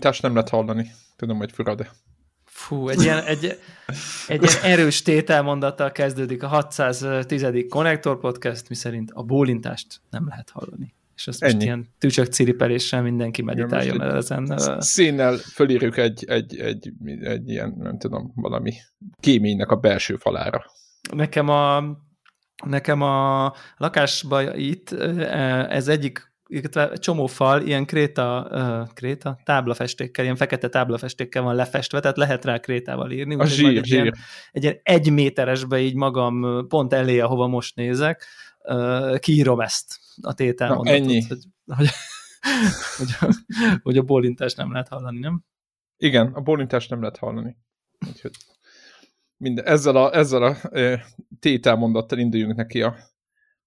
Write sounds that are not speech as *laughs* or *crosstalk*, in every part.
bólintást nem lehet hallani. Tudom, hogy fura, de... Fú, egy ilyen, egy, egy ilyen erős tételmondattal kezdődik a 610. Connector Podcast, miszerint a bólintást nem lehet hallani. És azt Ennyi. most ilyen tücsök ciripeléssel mindenki meditáljon el ezen. Színnel fölírjuk egy, egy, egy, egy ilyen, nem tudom, valami kéménynek a belső falára. Nekem a nekem a lakásban itt ez egyik csomó fal ilyen kréta, uh, kréta táblafestékkel, ilyen fekete táblafestékkel van lefestve, tehát lehet rá krétával írni. A zsír, egy, zsír. Ilyen, egy ilyen egy méteresbe így magam pont elé, ahova most nézek, uh, kiírom ezt a tételmondatot. ennyi. Hogy, hogy, hogy, hogy a bólintást nem lehet hallani, nem? Igen, a bólintást nem lehet hallani. Úgyhogy minden, ezzel a, ezzel a tételmondattal induljunk neki a,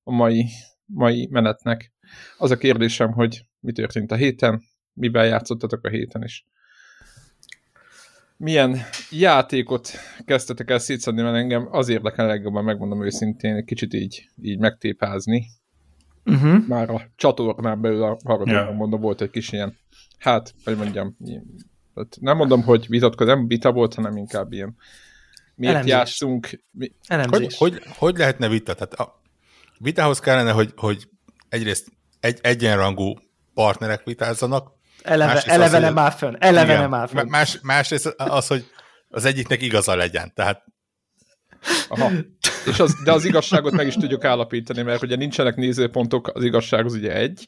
a mai, mai menetnek. Az a kérdésem, hogy mi történt a héten, mivel játszottatok a héten is. Milyen játékot kezdtetek el szétszedni, mert engem az érdekel legjobban, megmondom őszintén, egy kicsit így, így megtépázni. Uh-huh. Már a csatornán belül a harmadikon yeah. mondom, volt egy kis ilyen, hát, hogy mondjam, nem mondom, hogy vitatkoz, nem vita volt, hanem inkább ilyen miért Elemzés. játszunk. Mi... Hogy, hogy, hogy lehetne vita? Tehát a vitához kellene, hogy, hogy egyrészt egy egyenrangú partnerek vitázzanak. Eleve, eleve nem áll fönn. Eleve nem áll fönn. Más, másrészt az, hogy az egyiknek igaza legyen. Tehát Aha. És az, de az igazságot meg is tudjuk állapítani, mert ugye nincsenek nézőpontok, az igazság az ugye egy.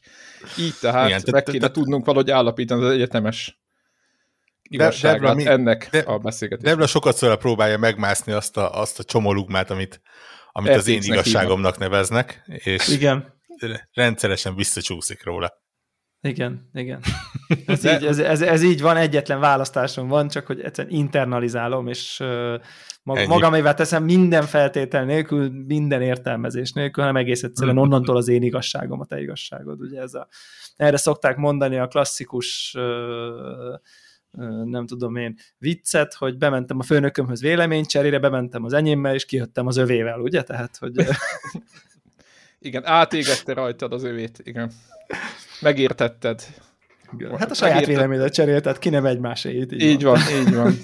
Így tehát Igen, meg kéne tudnunk valahogy állapítani az egyetemes igazságát Debla, mi, ennek de, a beszélgetésnek. Debla sokat szóra próbálja megmászni azt a, azt a csomolugmát, amit, amit az én igazságomnak hívnak. neveznek, és Igen. rendszeresen visszacsúszik róla. Igen, igen. *laughs* Ez, De... így, ez, ez, ez így van, egyetlen választásom van, csak hogy egyszerűen internalizálom, és mag, magamével teszem minden feltétel nélkül, minden értelmezés nélkül, hanem egész egyszerűen onnantól az én igazságom, a te igazságod. Ugye ez a, erre szokták mondani a klasszikus nem tudom én, viccet, hogy bementem a főnökömhöz véleménycserére, bementem az enyémmel, és kijöttem az övével, ugye? Tehát, hogy... *laughs* igen, átégette rajtad az övét, igen. Megértetted. Igen. Hát a saját Megértett... véleményet cserélt, tehát ki nem egymáséit. Így, így van. van, így van.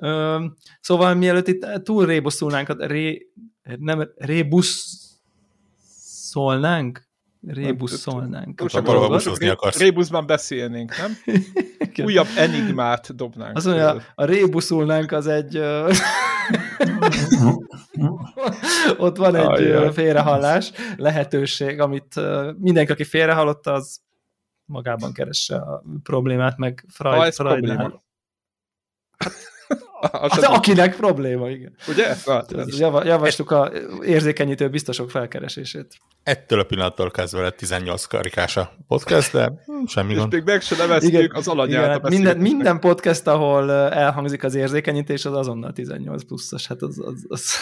*laughs* szóval mielőtt itt túl rébuszulnánk, ré, nem rébuszolnánk, Rébuszolnánk. Most akkor buszozni akarsz. Rébuszban beszélnénk, nem? *laughs* Újabb enigmát dobnánk. Az mondja, a rébuszulnánk az egy... *laughs* ott van egy Ajjaj. félrehallás, lehetőség, amit mindenki, aki félrehallotta, az magában keresse a problémát, meg Freud, ha ez probléma. Hát, akinek probléma, igen. Ugye? Hát, ez Java, javasluk a érzékenyítő biztosok felkeresését. Ettől a pillanattól kezdve lett 18 karikás a podcast, de semmi gond. És még meg se neveztük az alanyát igen, a minden, minden podcast, ahol elhangzik az érzékenyítés, az azonnal 18 pluszos. Hát az, az, az...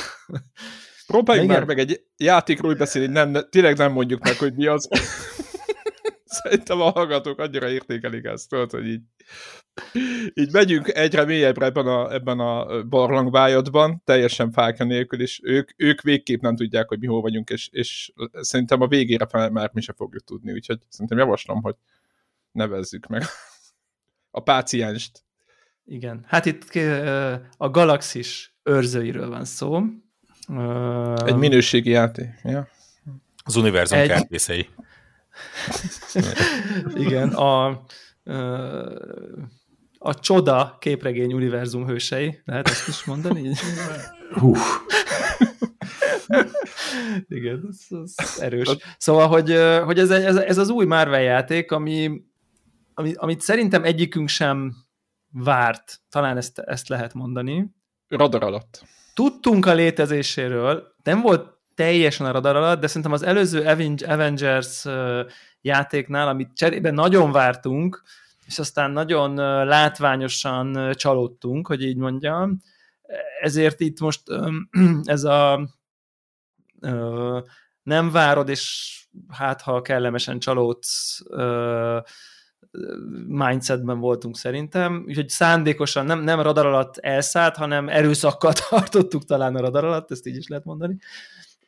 Próbáljunk már meg egy játékról beszélni, nem, tényleg nem mondjuk meg, hogy mi az. Szerintem a hallgatók annyira értékelik ezt, tudod, hogy így, így megyünk egyre mélyebbre ebben a, ebben a barlangbájatban, teljesen fákja nélkül, és ők, ők végképp nem tudják, hogy mi hol vagyunk, és, és szerintem a végére fel már mi se fogjuk tudni, úgyhogy szerintem javaslom, hogy nevezzük meg *laughs* a pácienst. Igen, hát itt a galaxis őrzőiről van szó. Egy minőségi játék, ja. Az univerzum egy... kertészei. *laughs* Igen, a, a csoda képregény univerzum hősei, lehet ezt is mondani? Hú. Igen, ez, ez erős. Szóval, hogy, hogy ez, ez, ez az új Marvel játék, ami, ami, amit szerintem egyikünk sem várt, talán ezt, ezt lehet mondani. Radar alatt. Tudtunk a létezéséről, nem volt teljesen a radar alatt, de szerintem az előző Avengers játéknál, amit cserében nagyon vártunk, és aztán nagyon látványosan csalódtunk, hogy így mondjam, ezért itt most *clears throat* ez a nem várod, és hát ha kellemesen csalódsz mindsetben voltunk szerintem, úgyhogy szándékosan nem, nem radar alatt elszállt, hanem erőszakkal *laughs* tartottuk talán a radar alatt, ezt így is lehet mondani.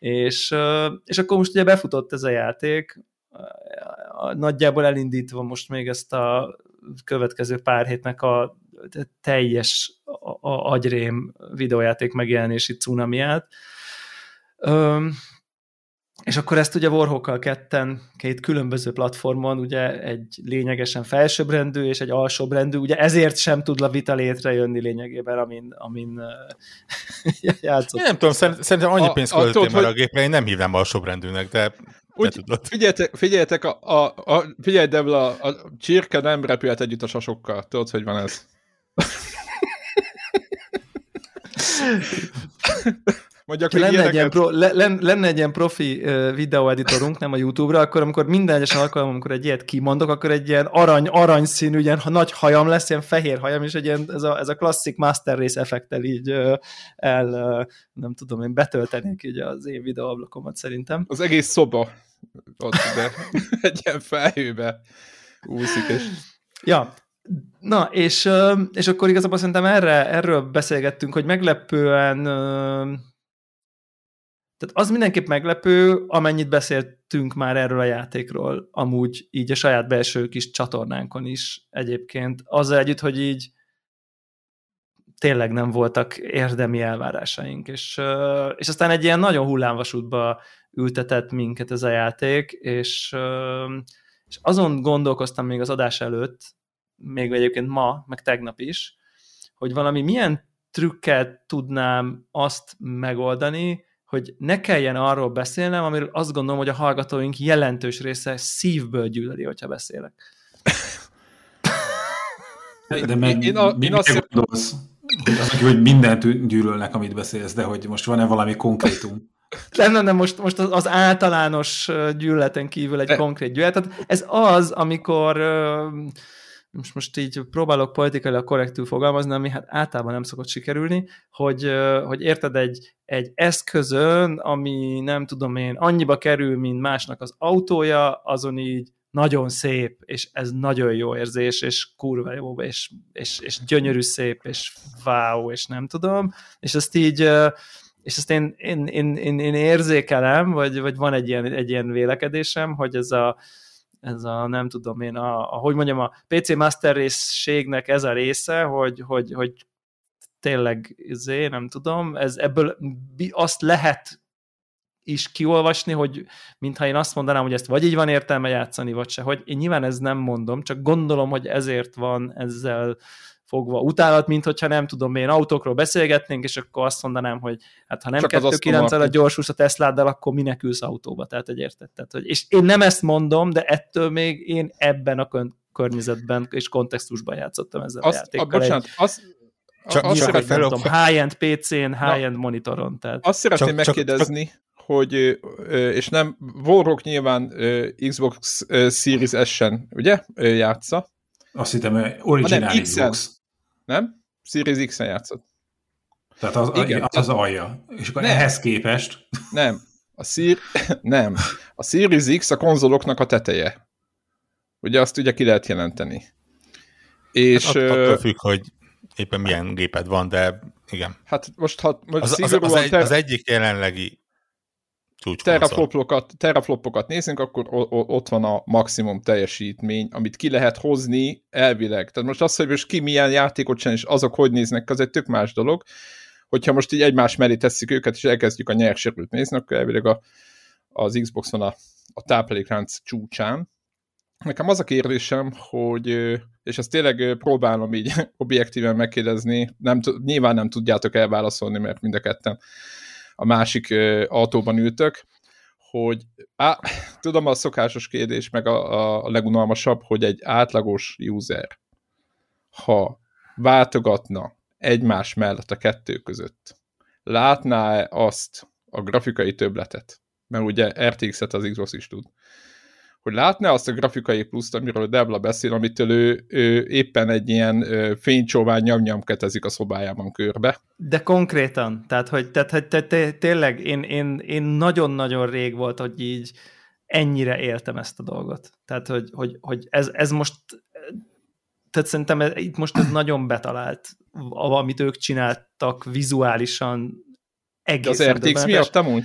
És, és akkor most ugye befutott ez a játék, nagyjából elindítva most még ezt a következő pár hétnek a teljes agyrém videójáték megjelenési cunamiát. És akkor ezt ugye Warhawkkal ketten, két különböző platformon, ugye egy lényegesen felsőbbrendű és egy alsóbbrendű, ugye ezért sem tud a Vita létrejönni lényegében, amin, amin *laughs* játszott. Én nem tudom, szerintem annyi pénzt költöttél már a gépre, én nem hívnám alsóbbrendűnek, de úgy, figyeljetek, figyeljetek, a, a, a, figyelj, Debla, a, a csirke nem repülhet együtt a sasokkal. Tudod, hogy van ez? *laughs* Mondjak lenne, egy ilyen pro, le, lenne egy ilyen profi videóeditorunk, nem a YouTube-ra, akkor amikor minden egyes alkalom, amikor egy ilyet kimondok, akkor egy ilyen arany, arany színű, ilyen nagy hajam lesz, ilyen fehér hajam, és egy ilyen, ez a, ez a klasszik Master Race effektel így el, nem tudom, én betöltenék így az én videóablakomat szerintem. Az egész szoba ott be, *laughs* egy ilyen felhőbe úszik, és... Ja, Na, és, és akkor igazából szerintem erre, erről beszélgettünk, hogy meglepően tehát az mindenképp meglepő, amennyit beszéltünk már erről a játékról, amúgy így a saját belső kis csatornánkon is egyébként. Azzal együtt, hogy így tényleg nem voltak érdemi elvárásaink, és, és aztán egy ilyen nagyon hullámvasútba ültetett minket ez a játék, és, és azon gondolkoztam még az adás előtt, még egyébként ma, meg tegnap is, hogy valami milyen trükket tudnám azt megoldani, hogy ne kelljen arról beszélnem, amiről azt gondolom, hogy a hallgatóink jelentős része szívből gyűlöli, hogyha beszélek. *laughs* De meg én, a, én azt gondolsz, hogy, az, hogy mindent gyűlölnek, amit beszélsz, de hogy most van-e valami konkrétum? *laughs* Nem, nem, nem, most, most az, az általános gyűlöleten kívül egy de. konkrét gyűlölet. Tehát ez az, amikor most, most így próbálok politikailag korrektül fogalmazni, ami hát általában nem szokott sikerülni, hogy, hogy érted egy, egy eszközön, ami nem tudom én, annyiba kerül, mint másnak az autója, azon így nagyon szép, és ez nagyon jó érzés, és kurva jó, és, és, és gyönyörű szép, és wow, és nem tudom, és ezt így, és ezt én, én, én, én, én érzékelem, vagy, vagy van egy ilyen, egy ilyen vélekedésem, hogy ez a, ez a nem tudom én, a, a, hogy mondjam, a PC Master részségnek ez a része, hogy, hogy, hogy tényleg, izé, nem tudom, ez ebből azt lehet is kiolvasni, hogy mintha én azt mondanám, hogy ezt vagy így van értelme játszani, vagy se, hogy én nyilván ez nem mondom, csak gondolom, hogy ezért van ezzel fogva utálat, mint hogyha nem tudom én autókról beszélgetnénk, és akkor azt mondanám, hogy hát ha nem 2.9 a gyorsulsz a Tesláddal, akkor minek ülsz autóba, tehát egy érted. Tehát, hogy, és én nem ezt mondom, de ettől még én ebben a környezetben és kontextusban játszottam ezzel azt, a játékkal. A, bocsánat, egy, azt, csak azt csak fel, tudom, high-end PC-n, high-end monitoron. Tehát. Azt szeretném csak, megkérdezni, csak, hogy, és nem, Warrock nyilván Xbox Series S-en, ugye, játsza? Azt hittem, originál Xbox. Nem? Series X-en játszott. Tehát az, Igen, az, az alja. És akkor nem. ehhez képest... Nem. A szír... *laughs* nem. A Series X a konzoloknak a teteje. Ugye azt ugye ki lehet jelenteni. És... Hát attól függ, hogy éppen milyen géped van, de igen. Hát most, ha most az, az, az, egy, az egyik jelenlegi teraflopokat, teraflopokat nézünk, akkor ott van a maximum teljesítmény, amit ki lehet hozni elvileg. Tehát most az, hogy most ki milyen játékot csinál, és azok hogy néznek, az egy tök más dolog. Hogyha most így egymás mellé tesszük őket, és elkezdjük a nyerserült nézni, akkor elvileg a, az Xbox van a, a táplálékránc csúcsán. Nekem az a kérdésem, hogy, és ezt tényleg próbálom így *laughs* objektíven megkérdezni, nem, nyilván nem tudjátok elválaszolni, mert mind a ketten a másik autóban ültök, hogy á, tudom a szokásos kérdés, meg a, a legunalmasabb, hogy egy átlagos user, ha váltogatna egymás mellett a kettő között, látná-e azt a grafikai töbletet, mert ugye RTX-et az Xbox is tud, hogy látná azt a grafikai pluszt, amiről Debla beszél, amitől ő, ő éppen egy ilyen fénycsóván nyomnyomketezik a szobájában körbe. De konkrétan, tehát hogy, tehát, hogy te, te, tényleg én, én, én nagyon-nagyon rég volt, hogy így ennyire éltem ezt a dolgot. Tehát, hogy, hogy, hogy ez, ez most tehát szerintem ez, itt most ez nagyon betalált, amit ők csináltak vizuálisan egészen. De az RTX miatt amúgy?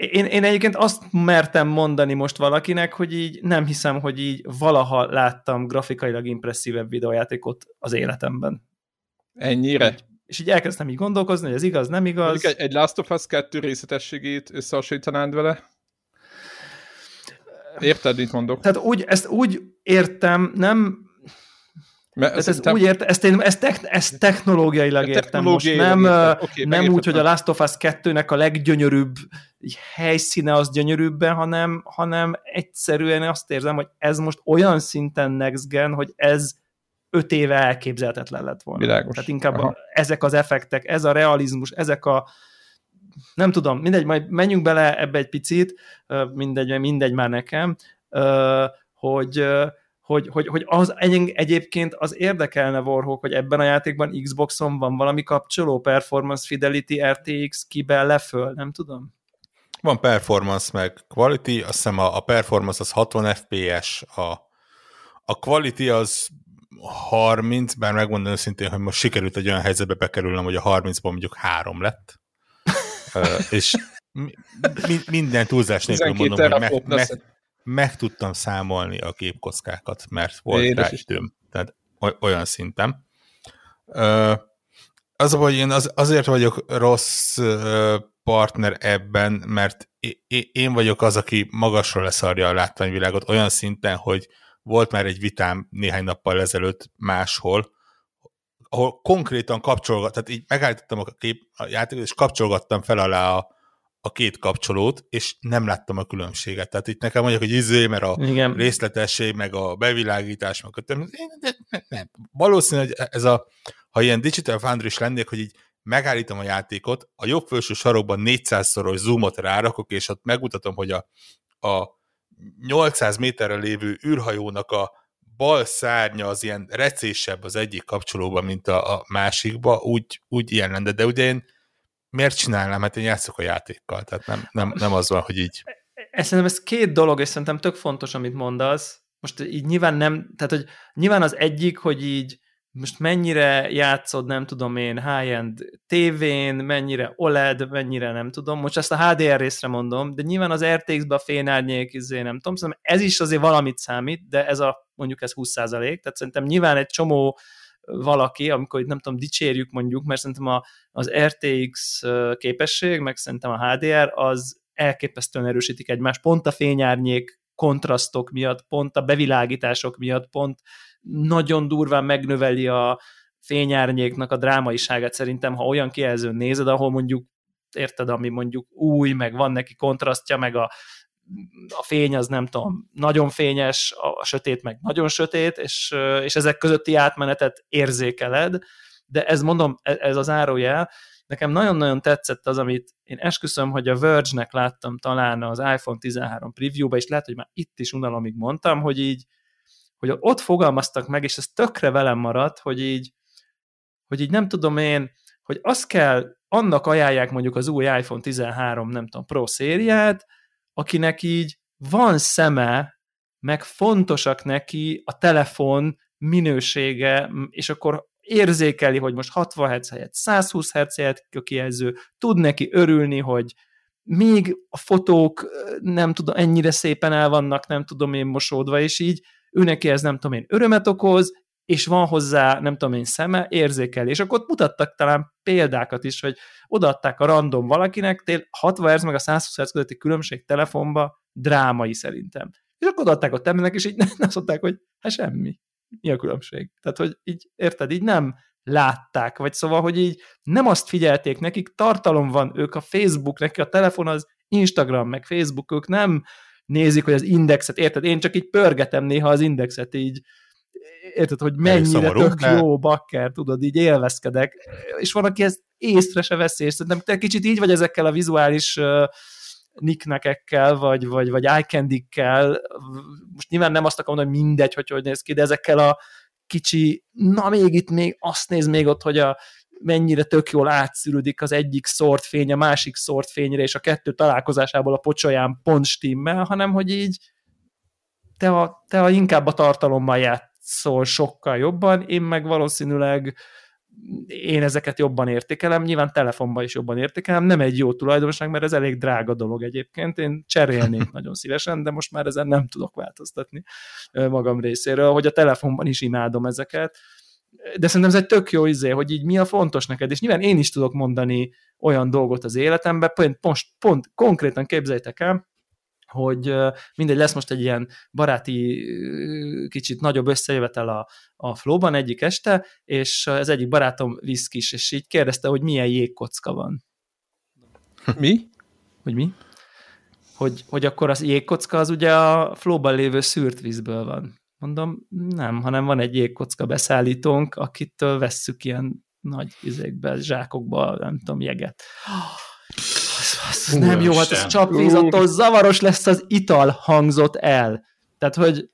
Én, én egyébként azt mertem mondani most valakinek, hogy így nem hiszem, hogy így valaha láttam grafikailag impresszívebb videójátékot az életemben. Ennyire? És így elkezdtem így gondolkozni, hogy ez igaz, nem igaz. Egy, egy Last of Us 2 részletességét összehasonlítanád vele? Érted, mit mondok? Tehát úgy, ezt úgy értem, nem mert ez, ez úgy ért, ezt, én, ezt, te, ezt technológiailag értem most, nem, okay, nem úgy, hogy a Last of Us 2-nek a leggyönyörűbb helyszíne az gyönyörűbben, hanem, hanem egyszerűen azt érzem, hogy ez most olyan szinten next gen, hogy ez öt éve elképzelhetetlen lett volna. Világos. Tehát inkább a, ezek az effektek, ez a realizmus, ezek a nem tudom, mindegy, majd menjünk bele ebbe egy picit, mindegy, mindegy már nekem, hogy hogy, hogy, hogy az egyébként az érdekelne Warhawk, hogy ebben a játékban Xboxon van valami kapcsoló, Performance, Fidelity, RTX, kibe leföl, nem tudom? Van Performance meg Quality, azt hiszem a, a Performance az 60 FPS, a, a Quality az 30, bár megmondom őszintén, hogy most sikerült egy olyan helyzetbe bekerülnem, hogy a 30-ban mondjuk 3 lett. uh, és mi, mi, minden túlzás nélkül mondom, hogy meg, meg, meg tudtam számolni a képkockákat, mert volt rá időm. Tehát olyan szinten. Az, hogy én az, azért vagyok rossz partner ebben, mert én vagyok az, aki magasról leszarja a látványvilágot olyan szinten, hogy volt már egy vitám néhány nappal ezelőtt máshol, ahol konkrétan kapcsolgattam, tehát így megállítottam a, kép, a játékot, és kapcsolgattam fel alá a, a két kapcsolót, és nem láttam a különbséget. Tehát itt nekem mondják, hogy izé, mert a Igen. részletesség, meg a bevilágítás, meg a nem, nem, nem. Valószínű, hogy ez a, ha ilyen Digital Foundry is lennék, hogy így megállítom a játékot, a jobb felső sarokban 400-szoros zoomot rárakok, és ott megmutatom, hogy a, a 800 méterre lévő űrhajónak a bal szárnya az ilyen recésebb az egyik kapcsolóban, mint a, a másikba, úgy, úgy ilyen lenne. De ugye én miért csinálnám? Hát én játszok a játékkal, tehát nem, nem, nem az van, hogy így. Ez, szerintem ez két dolog, és szerintem tök fontos, amit mondasz. Most így nyilván nem, tehát hogy nyilván az egyik, hogy így most mennyire játszod, nem tudom én, high-end tévén, mennyire OLED, mennyire nem tudom, most ezt a HDR részre mondom, de nyilván az RTX-be a fényárnyék, izé, nem tudom, szerintem ez is azért valamit számít, de ez a, mondjuk ez 20% tehát szerintem nyilván egy csomó valaki, amikor itt nem tudom, dicsérjük mondjuk, mert szerintem a, az RTX képesség, meg szerintem a HDR az elképesztően erősítik egymást, pont a fényárnyék kontrasztok miatt, pont a bevilágítások miatt, pont nagyon durván megnöveli a fényárnyéknak a drámaiságát szerintem, ha olyan kijelzőn nézed, ahol mondjuk érted, ami mondjuk új, meg van neki kontrasztja, meg a a fény az nem tudom, nagyon fényes, a sötét meg nagyon sötét, és, és ezek közötti átmenetet érzékeled, de ez mondom, e, ez az árójel, nekem nagyon-nagyon tetszett az, amit én esküszöm, hogy a Verge-nek láttam talán az iPhone 13 preview-ba, és lehet, hogy már itt is unalomig mondtam, hogy így, hogy ott fogalmaztak meg, és ez tökre velem maradt, hogy így, hogy így nem tudom én, hogy azt kell, annak ajánlják mondjuk az új iPhone 13, nem tudom, Pro szériát, akinek így van szeme, meg fontosak neki a telefon minősége, és akkor érzékeli, hogy most 60 Hz helyett 120 Hz helyett kijelző, tud neki örülni, hogy még a fotók nem tudom, ennyire szépen el vannak, nem tudom én mosódva, és így ő neki ez nem tudom én örömet okoz, és van hozzá, nem tudom én, szeme, érzékeli. És akkor ott mutattak talán példákat is, hogy odaadták a random valakinek, tél 60 Hz meg a 120 Hz közötti különbség telefonba drámai szerintem. És akkor odaadták a embernek, és így nem *laughs* azt mondták, hogy hát semmi. Mi a különbség? Tehát, hogy így, érted, így nem látták, vagy szóval, hogy így nem azt figyelték, nekik tartalom van, ők a Facebook, neki a telefon az Instagram, meg Facebook, ők nem nézik, hogy az indexet, érted? Én csak így pörgetem néha az indexet így, érted, hogy mennyire tök jó bakker, tudod, így élvezkedek, és van, aki ezt észre se veszi, és szerintem te kicsit így vagy ezekkel a vizuális uh, nicknekekkel, vagy, vagy, vagy eye most nyilván nem azt akarom mondani, hogy mindegy, hogy hogy néz ki, de ezekkel a kicsi, na még itt még azt néz még ott, hogy a mennyire tök jól átszűrődik az egyik szort fény a másik szort fényre, és a kettő találkozásából a pocsolyán pont stimmel, hanem hogy így te, a, te a inkább a tartalommal játszol sokkal jobban, én meg valószínűleg én ezeket jobban értékelem, nyilván telefonban is jobban értékelem, nem egy jó tulajdonság, mert ez elég drága dolog egyébként, én cserélnék *laughs* nagyon szívesen, de most már ezen nem tudok változtatni magam részéről, hogy a telefonban is imádom ezeket, de szerintem ez egy tök jó izé, hogy így mi a fontos neked, és nyilván én is tudok mondani olyan dolgot az életemben, pont, most, pont konkrétan képzeljétek el, hogy mindegy, lesz most egy ilyen baráti, kicsit nagyobb összejövetel a, a flóban egyik este, és ez egyik barátom viszkis, és így kérdezte, hogy milyen jégkocka van. Mi? Hogy mi? Hogy, hogy akkor az jégkocka az ugye a flóban lévő szűrt vízből van. Mondom, nem, hanem van egy jégkocka beszállítónk, akitől vesszük ilyen nagy izékbe, zsákokba, nem tudom, jeget. Ez nem jó, hát ez csapvízattól zavaros lesz az ital hangzott el. Tehát, hogy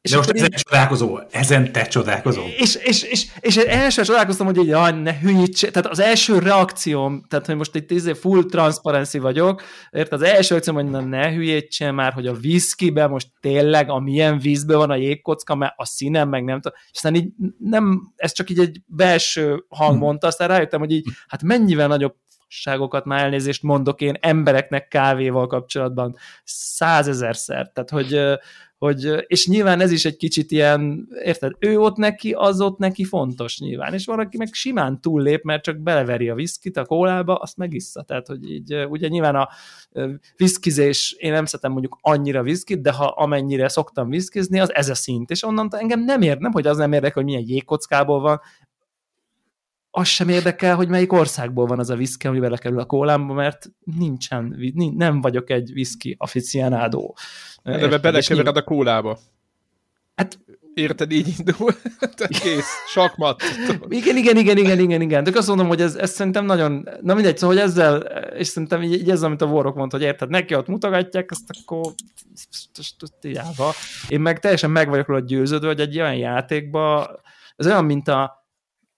és De most ezen én... csodálkozó, ezen te csodálkozol. És, és, és, és első csodálkoztam, hogy így, jaj, ne hülyíts, tehát az első reakcióm, tehát hogy most itt izé full transparency vagyok, érted? Az első reakcióm, hogy na, ne hülyítsen már, hogy a viszkibe most tényleg, amilyen vízből van a jégkocka, mert a színem meg nem tudom, és aztán így nem, ez csak így egy belső hang hm. mondta, aztán rájöttem, hogy így, hát mennyivel nagyobb fasságokat, már elnézést mondok én embereknek kávéval kapcsolatban. Százezerszer. Tehát, hogy, hogy, és nyilván ez is egy kicsit ilyen, érted, ő ott neki, az ott neki fontos nyilván, és van, aki meg simán túllép, mert csak beleveri a viszkit a kólába, azt megissza, tehát, hogy így, ugye nyilván a viszkizés, én nem szeretem mondjuk annyira viszkit, de ha amennyire szoktam viszkizni, az ez a szint, és onnantól engem nem ér, nem, hogy az nem érdekel, hogy milyen jégkockából van, az sem érdekel, hogy melyik országból van az a viszki, ami belekerül a kólámba, mert nincsen, nem vagyok egy viszki aficionádó. De belekevered a kólába. Hát Érted, így indul. *laughs* Kész, sakmat. igen, igen, igen, igen, igen, igen. De azt mondom, hogy ez, ez szerintem nagyon, na mindegy, szóval, hogy ezzel, és szerintem így, így ez, amit a vorok mondta, hogy érted, neki ott mutogatják, azt akkor tiába. Én meg teljesen meg vagyok róla győződve, hogy egy olyan játékban, ez olyan, mint a,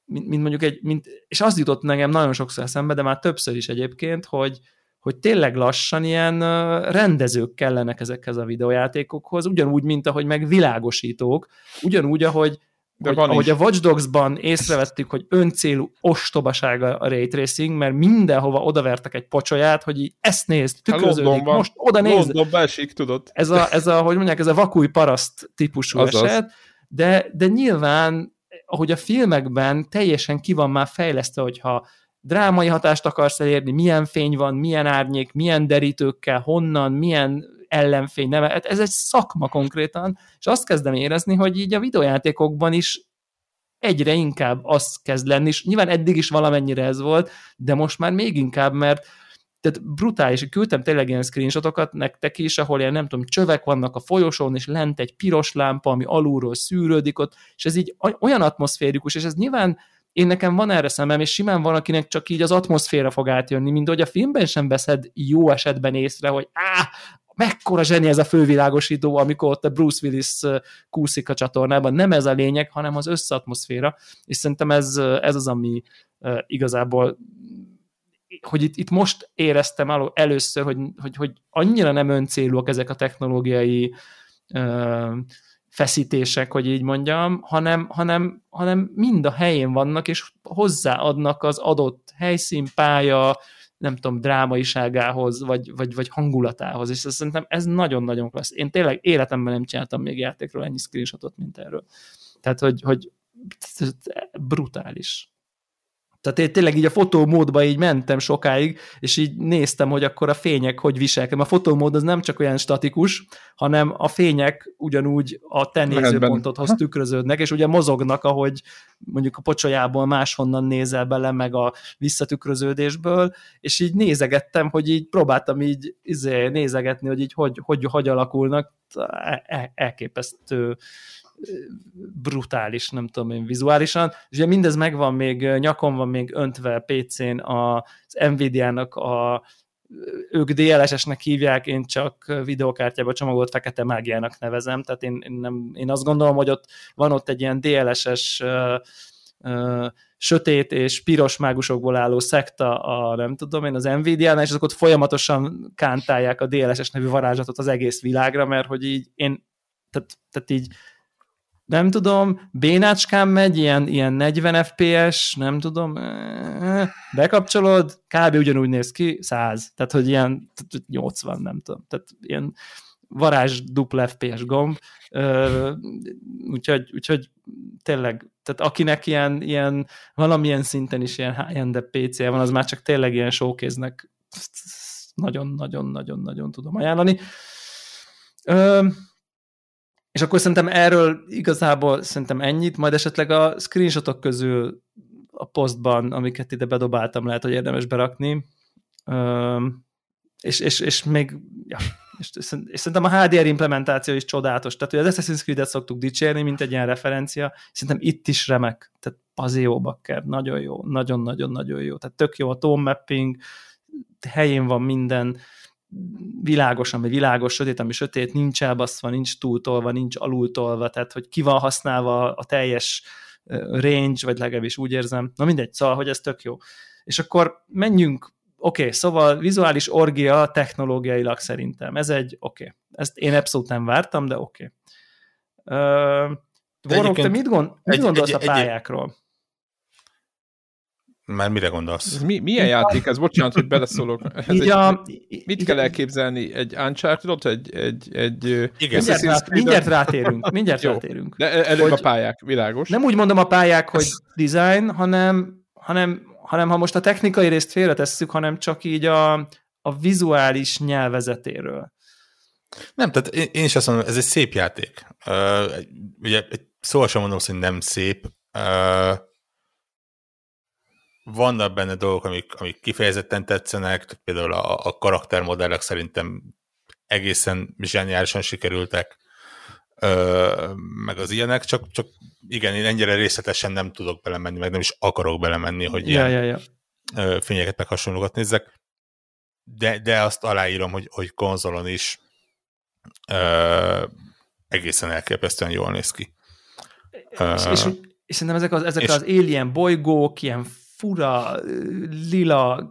mint, mint mondjuk egy, mint, és az jutott nekem nagyon sokszor eszembe, de már többször is egyébként, hogy, hogy tényleg lassan ilyen rendezők kellenek ezekhez a videójátékokhoz, ugyanúgy, mint ahogy meg világosítók, ugyanúgy, ahogy de hogy, ahogy is. a Watch Dogs-ban észrevettük, hogy öncélú ostobasága a ray tracing, mert mindenhova odavertek egy pocsolyát, hogy így ezt nézd, tükröződik, most oda nézd. esik, tudod. Ez a, ez a, hogy mondják, ez a vakúj paraszt típusú Azaz. eset, de, de nyilván ahogy a filmekben teljesen ki van már fejlesztve, hogyha drámai hatást akarsz elérni, milyen fény van, milyen árnyék, milyen derítőkkel, honnan, milyen ellenfény neve, hát ez egy szakma konkrétan, és azt kezdem érezni, hogy így a videójátékokban is egyre inkább az kezd lenni, és nyilván eddig is valamennyire ez volt, de most már még inkább, mert tehát brutális, küldtem tényleg ilyen screenshotokat nektek is, ahol ilyen nem tudom, csövek vannak a folyosón, és lent egy piros lámpa, ami alulról szűrődik ott, és ez így olyan atmoszférikus, és ez nyilván én nekem van erre szemem, és simán van, akinek csak így az atmoszféra fog átjönni, mint hogy a filmben sem veszed jó esetben észre, hogy á, mekkora zseni ez a fővilágosító, amikor ott a Bruce Willis kúszik a csatornában. Nem ez a lényeg, hanem az összatmoszféra, és szerintem ez, ez az, ami igazából hogy itt, itt most éreztem el, először, hogy, hogy, hogy annyira nem öncélúak ezek a technológiai ö, feszítések, hogy így mondjam, hanem, hanem, hanem mind a helyén vannak, és hozzáadnak az adott helyszín, pálya, nem tudom, drámaiságához, vagy, vagy, vagy hangulatához, és szerintem ez nagyon-nagyon klassz. Én tényleg életemben nem csináltam még játékról ennyi screenshotot, mint erről. Tehát, hogy, hogy brutális. Tehát én tényleg így a fotómódba így mentem sokáig, és így néztem, hogy akkor a fények hogy viselkednek. A fotómód az nem csak olyan statikus, hanem a fények ugyanúgy a te nézőpontodhoz tükröződnek, és ugye mozognak, ahogy mondjuk a pocsolyából máshonnan nézel bele, meg a visszatükröződésből, és így nézegettem, hogy így próbáltam így izé, nézegetni, hogy így hogy, hogy, hogy alakulnak, elképesztő brutális, nem tudom én, vizuálisan, és ugye mindez megvan még, nyakon van még öntve PC-n az Nvidia-nak a ők DLSS-nek hívják, én csak videokártyába csomagolt fekete mágiának nevezem, tehát én, én, nem, én azt gondolom, hogy ott van ott egy ilyen DLSS sötét és piros mágusokból álló szekta a, nem tudom én, az Nvidia-nál, és azok ott folyamatosan kántálják a DLSS nevű varázslatot az egész világra, mert hogy így én, tehát, tehát így nem tudom, bénácskán megy, ilyen, ilyen 40 FPS, nem tudom, bekapcsolod, kb. ugyanúgy néz ki, 100, tehát hogy ilyen 80, nem tudom, tehát ilyen varázs dupla FPS gomb, úgyhogy, úgyhogy tényleg, tehát akinek ilyen, ilyen valamilyen szinten is ilyen high-end pc van, az már csak tényleg ilyen showkéznek nagyon-nagyon-nagyon-nagyon tudom ajánlani. Ö, és akkor szerintem erről igazából szerintem ennyit, majd esetleg a screenshotok közül a posztban, amiket ide bedobáltam, lehet, hogy érdemes berakni. Ö, és, és, és még, ja, és, szerintem a HDR implementáció is csodálatos. Tehát, hogy az Assassin's Creed-et szoktuk dicsérni, mint egy ilyen referencia, szerintem itt is remek. Tehát Pazio Bakker, nagyon jó, nagyon-nagyon-nagyon jó. Tehát tök jó a tone mapping, helyén van minden, világos, ami világos, sötét, ami sötét, nincs elbaszva, nincs túltolva, nincs alultolva, tehát hogy ki van használva a teljes range, vagy legalábbis úgy érzem. Na mindegy, szóval, hogy ez tök jó. És akkor menjünk, oké, okay, szóval vizuális orgia technológiailag szerintem. Ez egy, oké. Okay. Ezt én abszolút nem vártam, de oké. Okay. Uh, Vorok, te mit, gond, mit egy, gondolsz egy, a pályákról? Már mire gondolsz? Ez mi, milyen játék ez? Bocsánat, hogy beleszólok. Ez egy, a, mit kell elképzelni? Egy Uncharted-ot? Egy, egy, egy Igen. Mindjárt, rá, mindjárt rátérünk. *laughs* Mindjárt Jó. rátérünk. De előbb hogy, a pályák, világos. Nem úgy mondom a pályák, hogy design, hanem, hanem, hanem ha most a technikai részt félretesszük, hanem csak így a, a vizuális nyelvezetéről. Nem, tehát én, én is azt mondom, ez egy szép játék. Uh, ugye szó sem mondom, hogy nem szép. Uh, vannak benne dolgok, amik, amik kifejezetten tetszenek, például a, a karaktermodellek szerintem egészen zseniálisan sikerültek, ö, meg az ilyenek, csak, csak igen, én ennyire részletesen nem tudok belemenni, meg nem is akarok belemenni, hogy ja, ilyen ja, ja. fényeket meg hasonlókat nézzek, de, de azt aláírom, hogy, hogy konzolon is ö, egészen elképesztően jól néz ki. És, és, és szerintem ezek az, ezek és, az alien bolygók, ilyen fura, lila,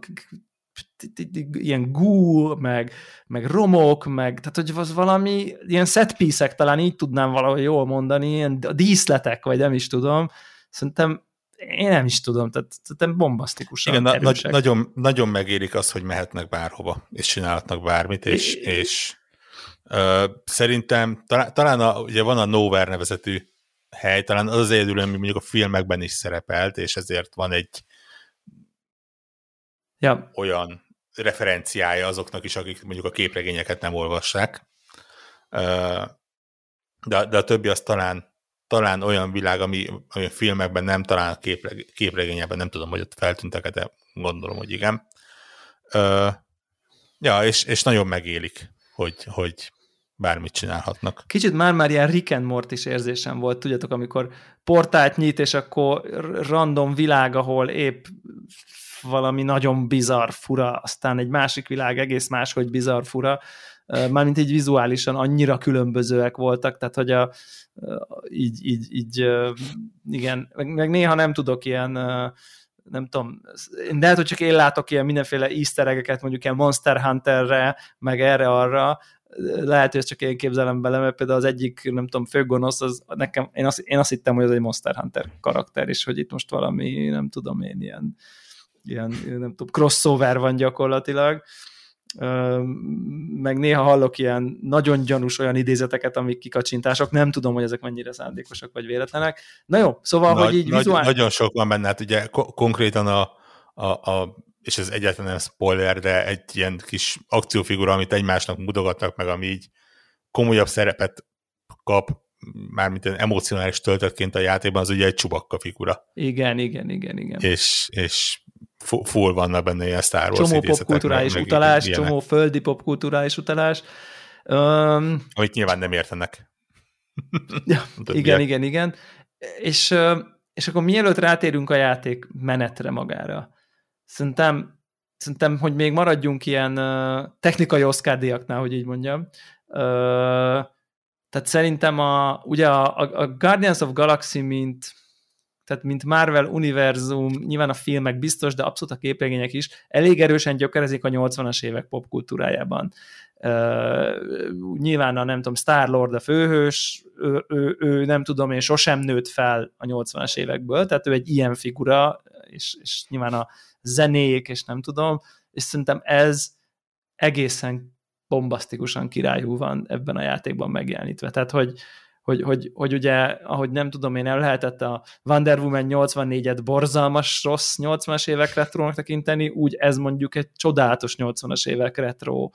ilyen gú, meg, meg romok, meg, tehát hogy az valami, ilyen setpiece talán így tudnám valahogy jól mondani, ilyen díszletek, vagy nem is tudom, szerintem én nem is tudom, tehát szerintem bombasztikusan Igen, na, nagyon, nagyon megérik az, hogy mehetnek bárhova, és csinálhatnak bármit, és, é, és ö, szerintem talán, talán a, ugye van a Nowhere nevezetű hely, talán az az egyedül, ami mondjuk a filmekben is szerepelt, és ezért van egy ja. olyan referenciája azoknak is, akik mondjuk a képregényeket nem olvassák. De, de a többi az talán, talán olyan világ, ami, ami a filmekben nem, talán a képre, képregényekben nem tudom, hogy ott feltűntek de gondolom, hogy igen. Ja, és, és nagyon megélik, hogy, hogy bármit csinálhatnak. Kicsit már-már ilyen Rick and Morty érzésem volt, tudjátok, amikor portált nyit, és akkor random világ, ahol épp valami nagyon bizarr, fura, aztán egy másik világ egész máshogy bizarr, fura, mármint így vizuálisan annyira különbözőek voltak, tehát hogy a, így, így, így igen, meg, meg néha nem tudok ilyen nem tudom, de lehet, hogy csak én látok ilyen mindenféle easter mondjuk ilyen Monster Hunterre, meg erre-arra, lehet, hogy ezt csak én képzelem bele, mert például az egyik, nem tudom, főgonosz, az nekem, én azt, én azt hittem, hogy az egy Monster Hunter karakter, és hogy itt most valami, nem tudom én, ilyen ilyen, nem tudom, crossover van gyakorlatilag, meg néha hallok ilyen nagyon gyanús olyan idézeteket, amik kikacsintások, nem tudom, hogy ezek mennyire szándékosak vagy véletlenek. Na jó, szóval, nagy, hogy így nagy, vizuál... Nagyon sok van benne, hát ugye konkrétan a, a, a és ez egyáltalán nem spoiler, de egy ilyen kis akciófigura, amit egymásnak mutogatnak meg, ami így komolyabb szerepet kap, mármint emocionális töltetként a játékban, az ugye egy csubakka figura. Igen, igen, igen, igen. És, és full vannak benne ilyen Star Wars Csomó popkulturális utalás, ilyenek. csomó földi popkulturális utalás. Um, Amit nyilván nem értenek. ja, *laughs* igen, igen, igen. És, és akkor mielőtt rátérünk a játék menetre magára, szerintem, szerintem hogy még maradjunk ilyen technikai Oscar díjaknál, hogy így mondjam. tehát szerintem a, ugye a, a Guardians of Galaxy, mint tehát mint Marvel univerzum, nyilván a filmek biztos, de abszolút a képregények is, elég erősen gyökerezik a 80-as évek popkultúrájában. Uh, nyilván a nem tudom, Star-Lord a főhős, ő, ő, ő nem tudom én sosem nőtt fel a 80-as évekből, tehát ő egy ilyen figura, és, és nyilván a zenék, és nem tudom, és szerintem ez egészen bombasztikusan királyú van ebben a játékban megjelenítve. Tehát, hogy, hogy, hogy, hogy ugye, ahogy nem tudom én, el lehetett a Wonder Woman 84-et borzalmas rossz 80-as évek retrónak tekinteni, úgy ez mondjuk egy csodálatos 80-as évek retro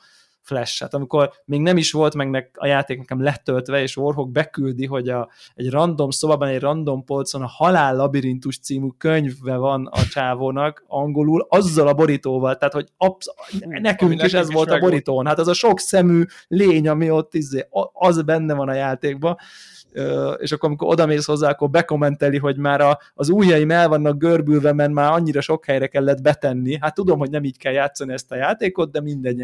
Flash-et, amikor még nem is volt meg a játék nekem letöltve, és Warhawk beküldi, hogy a, egy random szobában, egy random polcon a Halál Labirintus című könyve van a csávónak angolul, azzal a borítóval, tehát hogy absz- nekünk is ez is volt a borítón, hát az a sok szemű lény, ami ott izé, az benne van a játékban, és akkor amikor odamész hozzá, akkor bekommenteli, hogy már a, az ujjaim el vannak görbülve, mert már annyira sok helyre kellett betenni. Hát tudom, hogy nem így kell játszani ezt a játékot, de mindegy,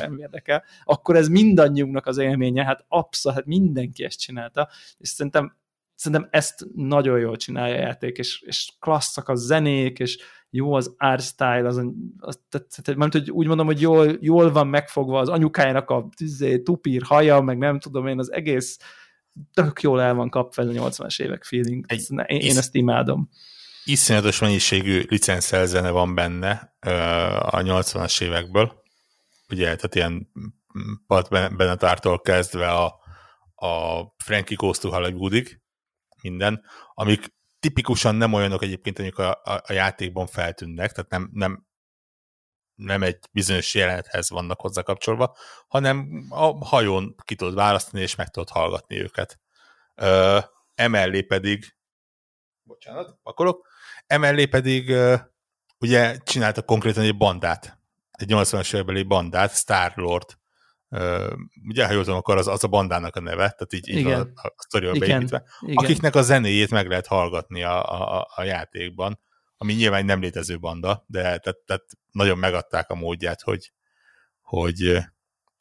nem érdekel. Akkor ez mindannyiunknak az élménye, hát abszolút, hát mindenki ezt csinálta, és szerintem szerintem ezt nagyon jól csinálja a játék, és, és klasszak a zenék, és jó az art style, az, az tehát, mert hogy úgy mondom, hogy jól, jól van megfogva az anyukájának a tüzé, tupír haja, meg nem tudom én, az egész tök jól el van kapva ez a 80-as évek feeling. Egy, én, én ezt imádom. Iszonyatos mennyiségű licenszelt van benne a 80-as évekből. Ugye, tehát ilyen Pat Benetártól kezdve a, a Frankie Goes to Hollywoodig, minden, amik tipikusan nem olyanok egyébként, amik a, a, a játékban feltűnnek, tehát nem, nem nem egy bizonyos jelenethez vannak hozzá kapcsolva, hanem a hajón ki tudod választani, és meg tudod hallgatni őket. Ö, emellé pedig, bocsánat, pakolok, emellé pedig ö, ugye csináltak konkrétan egy bandát, egy 80-as évekbeli bandát, Star-Lord, ugye, ha jól akkor az, az a bandának a neve, tehát így, így Igen. a, a sztorival beépítve, Igen. akiknek a zenéjét meg lehet hallgatni a, a, a játékban, ami nyilván nem létező banda, de tehát, tehát nagyon megadták a módját, hogy, hogy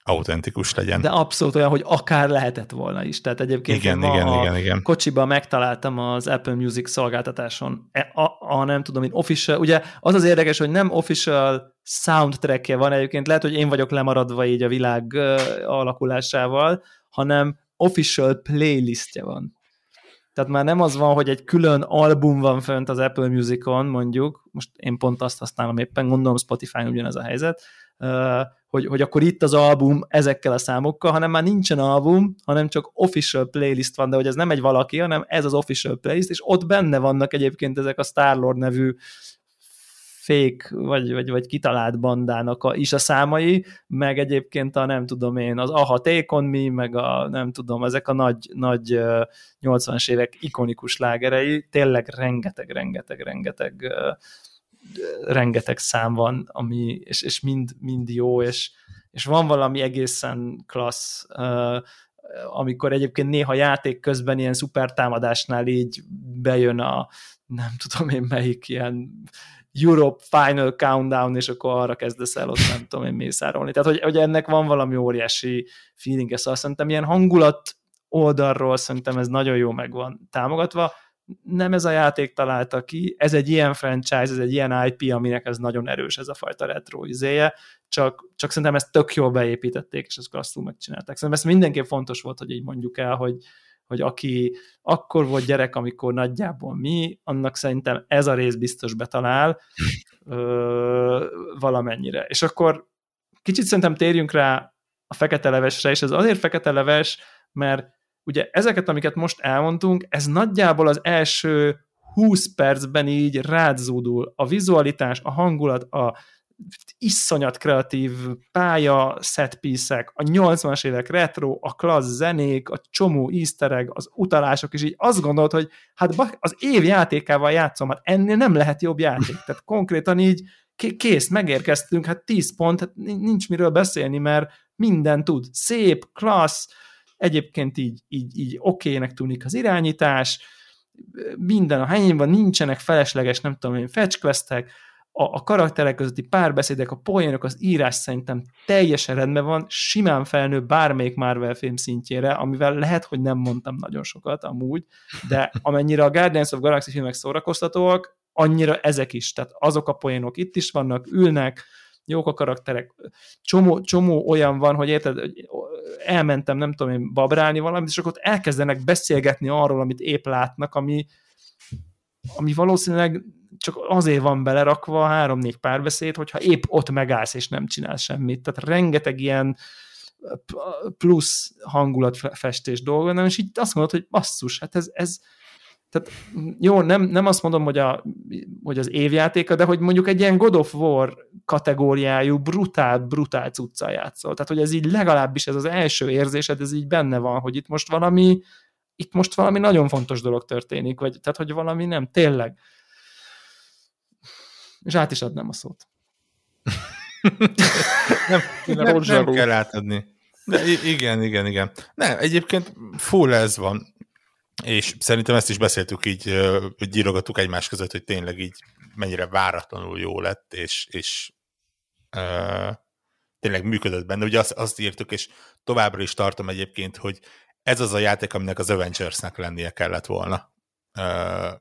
autentikus legyen. De abszolút olyan, hogy akár lehetett volna is. Tehát egyébként igen, ma igen, a igen, igen. kocsiban megtaláltam az Apple Music szolgáltatáson e, a, a, nem tudom, én official, ugye az az érdekes, hogy nem official soundtrackje van egyébként, lehet, hogy én vagyok lemaradva így a világ uh, alakulásával, hanem official playlistje van. Tehát már nem az van, hogy egy külön album van fönt az Apple Musicon, mondjuk, most én pont azt használom éppen, gondolom Spotify-on ugyanez a helyzet, hogy, hogy akkor itt az album ezekkel a számokkal, hanem már nincsen album, hanem csak official playlist van, de hogy ez nem egy valaki, hanem ez az official playlist, és ott benne vannak egyébként ezek a Starlord nevű fake, vagy, vagy, vagy kitalált bandának a, is a számai, meg egyébként a nem tudom én, az Aha Take On Me, meg a nem tudom, ezek a nagy, nagy 80-as évek ikonikus lágerei, tényleg rengeteg, rengeteg, rengeteg rengeteg szám van, ami, és, és mind, mind jó, és, és van valami egészen klassz, amikor egyébként néha játék közben ilyen szuper támadásnál így bejön a nem tudom én melyik ilyen Europe Final Countdown, és akkor arra kezdesz el ott nem tudom én mészárolni. Tehát, hogy, hogy ennek van valami óriási feeling szóval szerintem ilyen hangulat oldalról szerintem ez nagyon jó meg van támogatva. Nem ez a játék találta ki, ez egy ilyen franchise, ez egy ilyen IP, aminek ez nagyon erős ez a fajta retro izéje, csak, csak szerintem ezt tök jól beépítették, és ezt klasszul megcsinálták. Szerintem ez mindenképp fontos volt, hogy így mondjuk el, hogy, hogy aki akkor volt gyerek, amikor nagyjából mi, annak szerintem ez a rész biztos betalál ö, valamennyire. És akkor kicsit szerintem térjünk rá a fekete levesre, és ez azért fekete leves, mert ugye ezeket, amiket most elmondtunk, ez nagyjából az első 20 percben így rádzódul. A vizualitás, a hangulat, a iszonyat kreatív pálya, setpiece a 80-as évek retro, a klassz zenék, a csomó easter az utalások, és így azt gondolod, hogy hát az év játékával játszom, hát ennél nem lehet jobb játék. Tehát konkrétan így kész, megérkeztünk, hát 10 pont, hát nincs miről beszélni, mert minden tud. Szép, klassz, egyébként így, így, így okének tűnik az irányítás, minden a helyén van, nincsenek felesleges, nem tudom én, fetch questek, a, a karakterek közötti párbeszédek, a poénok, az írás szerintem teljesen rendben van, simán felnő bármelyik Marvel film szintjére, amivel lehet, hogy nem mondtam nagyon sokat amúgy, de amennyire a Guardians of Galaxy filmek szórakoztatóak, annyira ezek is. Tehát azok a poénok itt is vannak, ülnek, jók a karakterek, csomó, csomó olyan van, hogy érted, elmentem, nem tudom én, babrálni valamit, és akkor ott elkezdenek beszélgetni arról, amit épp látnak, ami, ami valószínűleg csak azért van belerakva három-négy párbeszéd, hogyha épp ott megállsz és nem csinálsz semmit. Tehát rengeteg ilyen plusz hangulatfestés dolga, nem, és így azt mondod, hogy basszus, hát ez, ez tehát jó, nem, nem azt mondom, hogy, a, hogy az évjátéka, de hogy mondjuk egy ilyen God of War kategóriájú brutál, brutál cuccal játszol. Tehát, hogy ez így legalábbis ez az első érzésed, ez így benne van, hogy itt most valami, itt most valami nagyon fontos dolog történik, vagy tehát, hogy valami nem, tényleg. És át is adnám a szót. *laughs* nem, nem, nem kell átadni. De igen, igen, igen. Nem, egyébként full ez van. És szerintem ezt is beszéltük így, hogy írogattuk egymás között, hogy tényleg így mennyire váratlanul jó lett, és, és uh, tényleg működött benne. Ugye azt, azt írtuk, és továbbra is tartom egyébként, hogy ez az a játék, aminek az Avengersnek lennie kellett volna. Uh,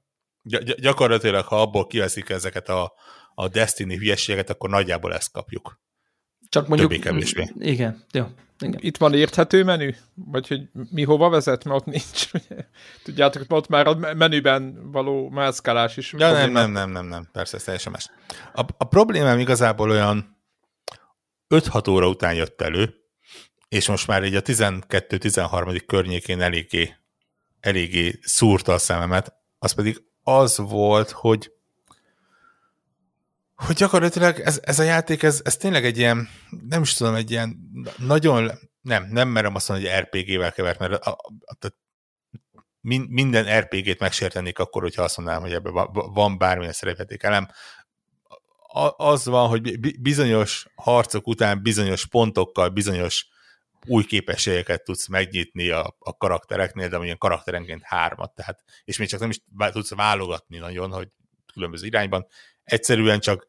gy- gyakorlatilag, ha abból kiveszik ezeket a, a Destiny hülyeségeket, akkor nagyjából ezt kapjuk. Csak mondjuk... Többé-kevésbé. Igen, jó. Igen. Itt van érthető menü? Vagy hogy mi hova vezet, mert ott nincs. *laughs* Tudjátok, ott már a menüben való mászkálás is. Ja, nem, nem, nem, nem, nem, persze, ez teljesen más. A, a problémám igazából olyan 5-6 óra után jött elő, és most már így a 12-13. környékén eléggé, eléggé szúrta a szememet, az pedig az volt, hogy hogy gyakorlatilag ez, ez a játék, ez, ez tényleg egy ilyen, nem is tudom, egy ilyen nagyon, nem, nem merem azt mondani, hogy RPG-vel kevert, mert a, a, a, minden RPG-t megsértenék akkor, hogyha azt mondanám, hogy ebben van bármilyen szerepjáték elem. Az van, hogy bizonyos harcok után bizonyos pontokkal, bizonyos új képességeket tudsz megnyitni a, a karaktereknél, de amilyen karakterenként hármat, tehát, és még csak nem is tudsz válogatni nagyon, hogy különböző irányban, egyszerűen csak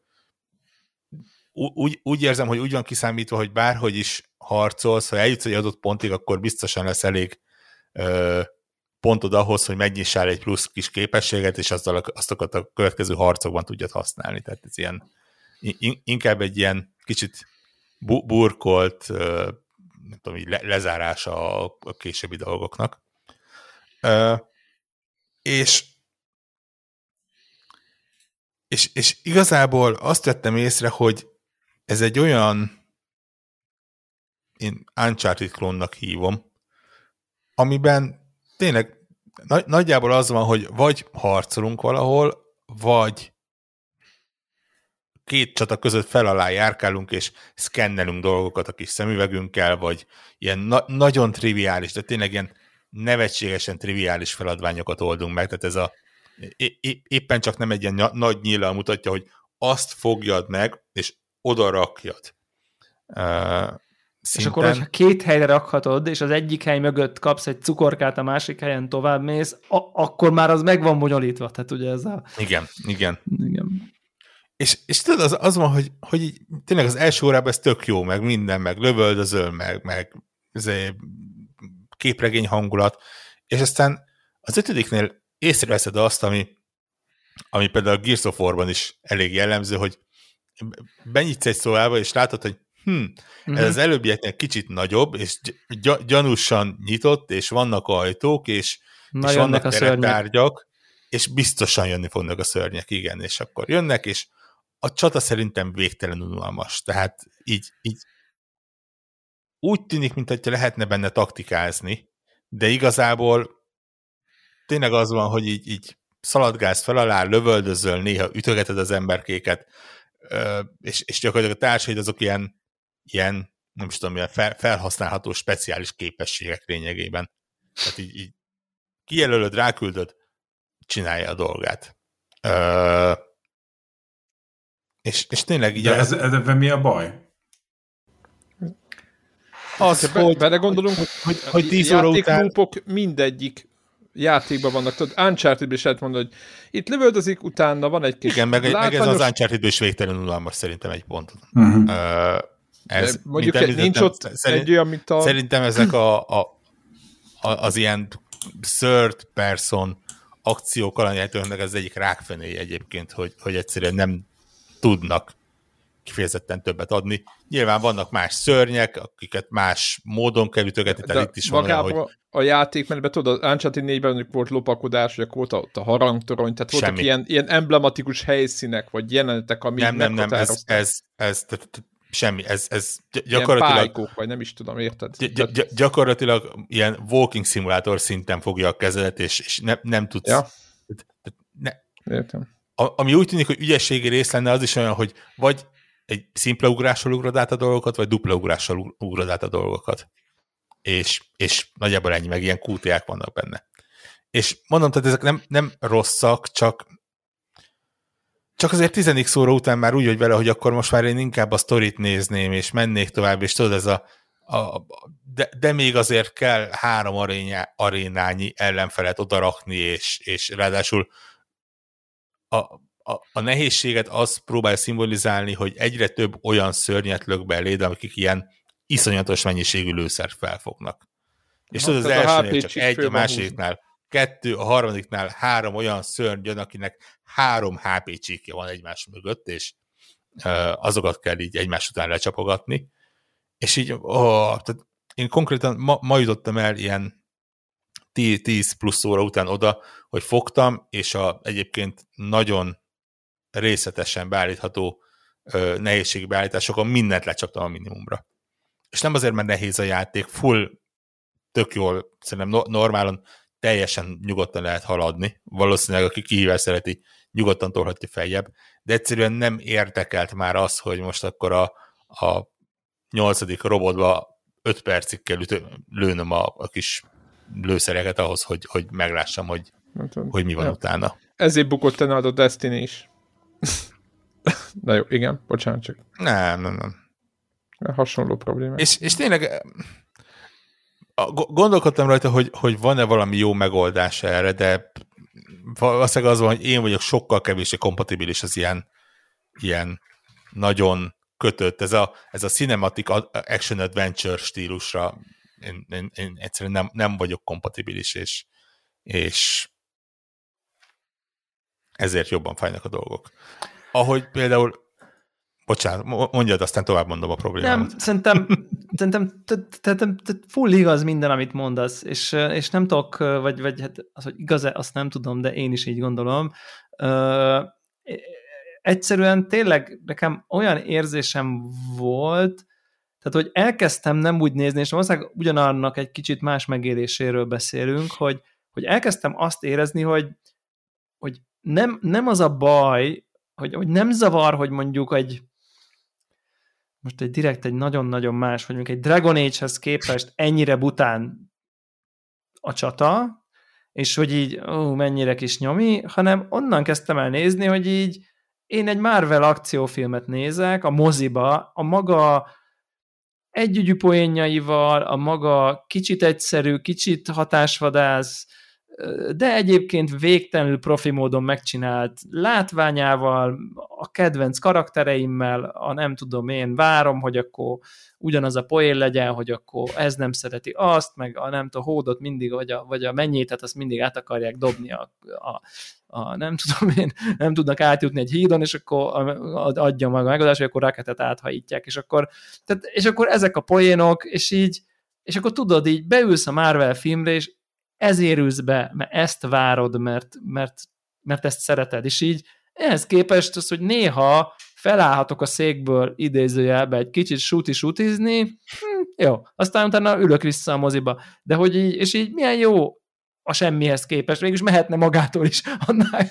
úgy, úgy érzem, hogy úgy van kiszámítva, hogy bárhogy is harcolsz, ha eljutsz egy adott pontig, akkor biztosan lesz elég ö, pontod ahhoz, hogy megnyissál egy plusz kis képességet, és azzal azokat a következő harcokban tudjad használni. Tehát ez ilyen, inkább egy ilyen kicsit bu- burkolt, ö, nem tudom, így le- lezárása a, a későbbi dolgoknak. Ö, és és, és igazából azt vettem észre, hogy ez egy olyan, én Uncharted klónnak hívom, amiben tényleg nagy, nagyjából az van, hogy vagy harcolunk valahol, vagy két csata között fel alá járkálunk, és szkennelünk dolgokat a kis szemüvegünkkel, vagy ilyen na- nagyon triviális, de tényleg ilyen nevetségesen triviális feladványokat oldunk meg, tehát ez a é- éppen csak nem egy ilyen nagy nyílal mutatja, hogy azt fogjad meg, és oda rakjad. Uh, és akkor, hogyha két helyre rakhatod, és az egyik hely mögött kapsz egy cukorkát, a másik helyen tovább mész, a- akkor már az meg van bonyolítva. Tehát ugye ez a... Igen, igen. igen. És, és tudod, az, az van, hogy, hogy így, tényleg az első órában ez tök jó, meg minden, meg lövöldözöl, meg, meg képregény hangulat, és aztán az ötödiknél észreveszed azt, ami, ami például a Gears of War-ban is elég jellemző, hogy benyitsz egy szobába, és látod, hogy hm, ez mhm. az előbbieknek kicsit nagyobb, és gy- gyanúsan nyitott, és vannak ajtók, és, és vannak a tárgyak, és biztosan jönni fognak a szörnyek, igen, és akkor jönnek, és a csata szerintem végtelen unalmas. Tehát így, így úgy tűnik, mintha lehetne benne taktikázni, de igazából tényleg az van, hogy így, így szaladgálsz fel alá, lövöldözöl, néha ütögeted az emberkéket, és, és gyakorlatilag a társaid azok ilyen, ilyen nem is tudom, ilyen fel, felhasználható speciális képességek lényegében. Tehát így, így kijelölöd, ráküldöd, csinálja a dolgát. Ö, és, és tényleg így... De ez, ebben mi a baj? Az, hogy, be, belegondolunk, hogy, hogy, hogy 10 óra után... mindegyik játékban vannak, tudod, uncharted is lehet mondani, hogy itt lövöldözik, utána van egy kis Igen, meg, látványos... meg ez az uncharted is végtelenül unalmas szerintem egy ponton. Uh-huh. Uh, ez, De mondjuk egy, nincs ott szerint, egy olyan, mint a... Szerintem ezek a, a, a, az ilyen third person akciók alanyjátóknak az egyik rákfené egyébként, hogy, hogy egyszerűen nem tudnak kifejezetten többet adni. Nyilván vannak más szörnyek, akiket más módon kell ütögetni, tehát itt is van olyan, hogy... a játék, mert tudod, az Uncharted 4-ben volt lopakodás, vagy volt ott a harangtorony, tehát voltak Semmi. ilyen, ilyen emblematikus helyszínek, vagy jelenetek, amik Nem, nem, nem, ez, ez, ez, ez semmi, ez, ez gyakorlatilag... Ilyen pálykók, vagy nem is tudom, érted? Gy- gy- gyakorlatilag ilyen walking simulator szinten fogja a kezedet, és, és ne, nem tudsz... Ja. Ne. Értem. A, ami úgy tűnik, hogy ügyességi rész lenne, az is olyan, hogy vagy egy szimpla ugrással ugrod át a dolgokat, vagy dupla ugrással ugrod át a dolgokat. És, és nagyjából ennyi, meg ilyen QT-ák vannak benne. És mondom, tehát ezek nem, nem rosszak, csak csak azért 10 óra után már úgy vagy vele, hogy akkor most már én inkább a sztorit nézném, és mennék tovább, és tudod, ez a, a de, de még azért kell három arénya, arénányi ellenfelet odarakni, és, és ráadásul a, a, a nehézséget az próbálja szimbolizálni, hogy egyre több olyan szörnyet lök beléd, akik ilyen iszonyatos mennyiségű lőszert felfognak. És tudod, az elsőnél csak egy, a másodiknál kettő, a harmadiknál három olyan szörny jön, akinek három HP csíkja van egymás mögött, és azokat kell így egymás után lecsapogatni. És így, oh, tehát én konkrétan ma, ma jutottam el ilyen 10 plusz óra után oda, hogy fogtam, és a egyébként nagyon részletesen beállítható nehézségbeállításokon mindent lecsaptam a minimumra. És nem azért, mert nehéz a játék, full tök jól, szerintem normálon teljesen nyugodtan lehet haladni. Valószínűleg, aki kihívás szereti, nyugodtan tolhatja feljebb, de egyszerűen nem érdekelt már az, hogy most akkor a, a nyolcadik robotba öt percig kell ütő, lőnöm a, a kis lőszereket ahhoz, hogy, hogy meglássam, hogy, hát, hogy mi van ja. utána. Ezért bukott el a Destiny is. *laughs* Na jó, igen, bocsánat csak. Nem, nem, nem. Hasonló probléma. És, és tényleg gondolkodtam rajta, hogy, hogy van-e valami jó megoldás erre, de valószínűleg az van, hogy én vagyok sokkal kevésbé kompatibilis az ilyen, ilyen nagyon kötött, ez a, ez a cinematic action adventure stílusra én, én, én egyszerűen nem, nem vagyok kompatibilis, és, és ezért jobban fájnak a dolgok. Ahogy például Bocsánat, mondjad, aztán tovább mondom a problémát. Nem, szerintem, szerintem full igaz minden, amit mondasz, és, és nem tudok, vagy, vagy hát az, hogy igaz-e, azt nem tudom, de én is így gondolom. Uh, egyszerűen tényleg nekem olyan érzésem volt, tehát, hogy elkezdtem nem úgy nézni, és valószínűleg ugyanannak egy kicsit más megéléséről beszélünk, hogy, hogy elkezdtem azt érezni, hogy, hogy nem, nem az a baj, hogy, hogy nem zavar, hogy mondjuk egy most egy direkt egy nagyon-nagyon más, hogy mondjuk egy Dragon Age-hez képest ennyire bután a csata, és hogy így, ó, mennyire kis nyomi, hanem onnan kezdtem el nézni, hogy így én egy Marvel akciófilmet nézek a moziba, a maga együgyű poénjaival, a maga kicsit egyszerű, kicsit hatásvadász, de egyébként végtelenül profi módon megcsinált látványával, a kedvenc karaktereimmel, a nem tudom én, várom, hogy akkor ugyanaz a poén legyen, hogy akkor ez nem szereti azt, meg a nem tudom, hódot mindig, vagy a, vagy a mennyétet, azt mindig át akarják dobni a, a, a nem tudom én, nem tudnak átjutni egy hídon, és akkor adja maga megoldást, hogy akkor raketet áthajítják, és akkor, tehát, és akkor ezek a poénok, és így, és akkor tudod, így beülsz a Marvel filmre, és ezért ülsz be, mert ezt várod, mert, mert, mert ezt szereted, és így ehhez képest az, hogy néha felállhatok a székből idézőjelbe egy kicsit suti-sutizni, hm, jó, aztán utána ülök vissza a moziba, de hogy így, és így milyen jó a semmihez képest, mégis mehetne magától is, *laughs* annál,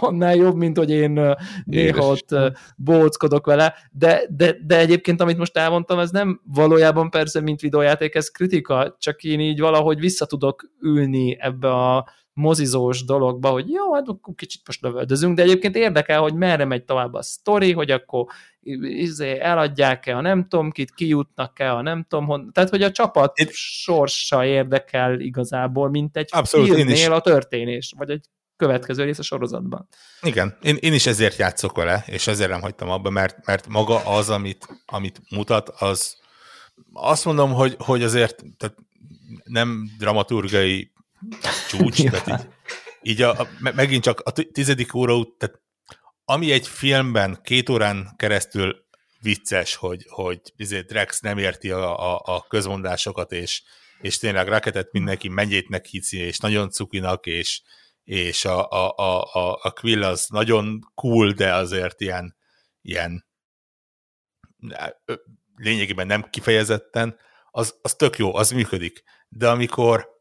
annál jobb, mint hogy én néha ott bóckodok vele, de, de, de egyébként, amit most elmondtam, ez nem valójában persze, mint videójáték, ez kritika, csak én így valahogy vissza tudok ülni ebbe a mozizós dologba, hogy jó, hát akkor kicsit most lövöldözünk, de egyébként érdekel, hogy merre megy tovább a sztori, hogy akkor izé, eladják-e a nem tudom kit, kijutnak-e a nem tudom hon, tehát hogy a csapat Én... sorsa érdekel igazából, mint egy Abszolút, filmnél a történés, vagy egy következő rész a sorozatban. Igen, én, én is ezért játszok vele, és ezért nem hagytam abba, mert, mert maga az, amit, amit mutat, az azt mondom, hogy, hogy azért tehát nem dramaturgai csúcs, ja. tehát így, így a, a, megint csak a tizedik óra út, tehát ami egy filmben két órán keresztül vicces, hogy, hogy izé Drex nem érti a, a, a közmondásokat, és, és tényleg raketet mindenki mennyétnek hiszi, és nagyon cukinak, és, és a, a, a, a, a Quill az nagyon cool, de azért ilyen, ilyen lényegében nem kifejezetten, az, az tök jó, az működik. De amikor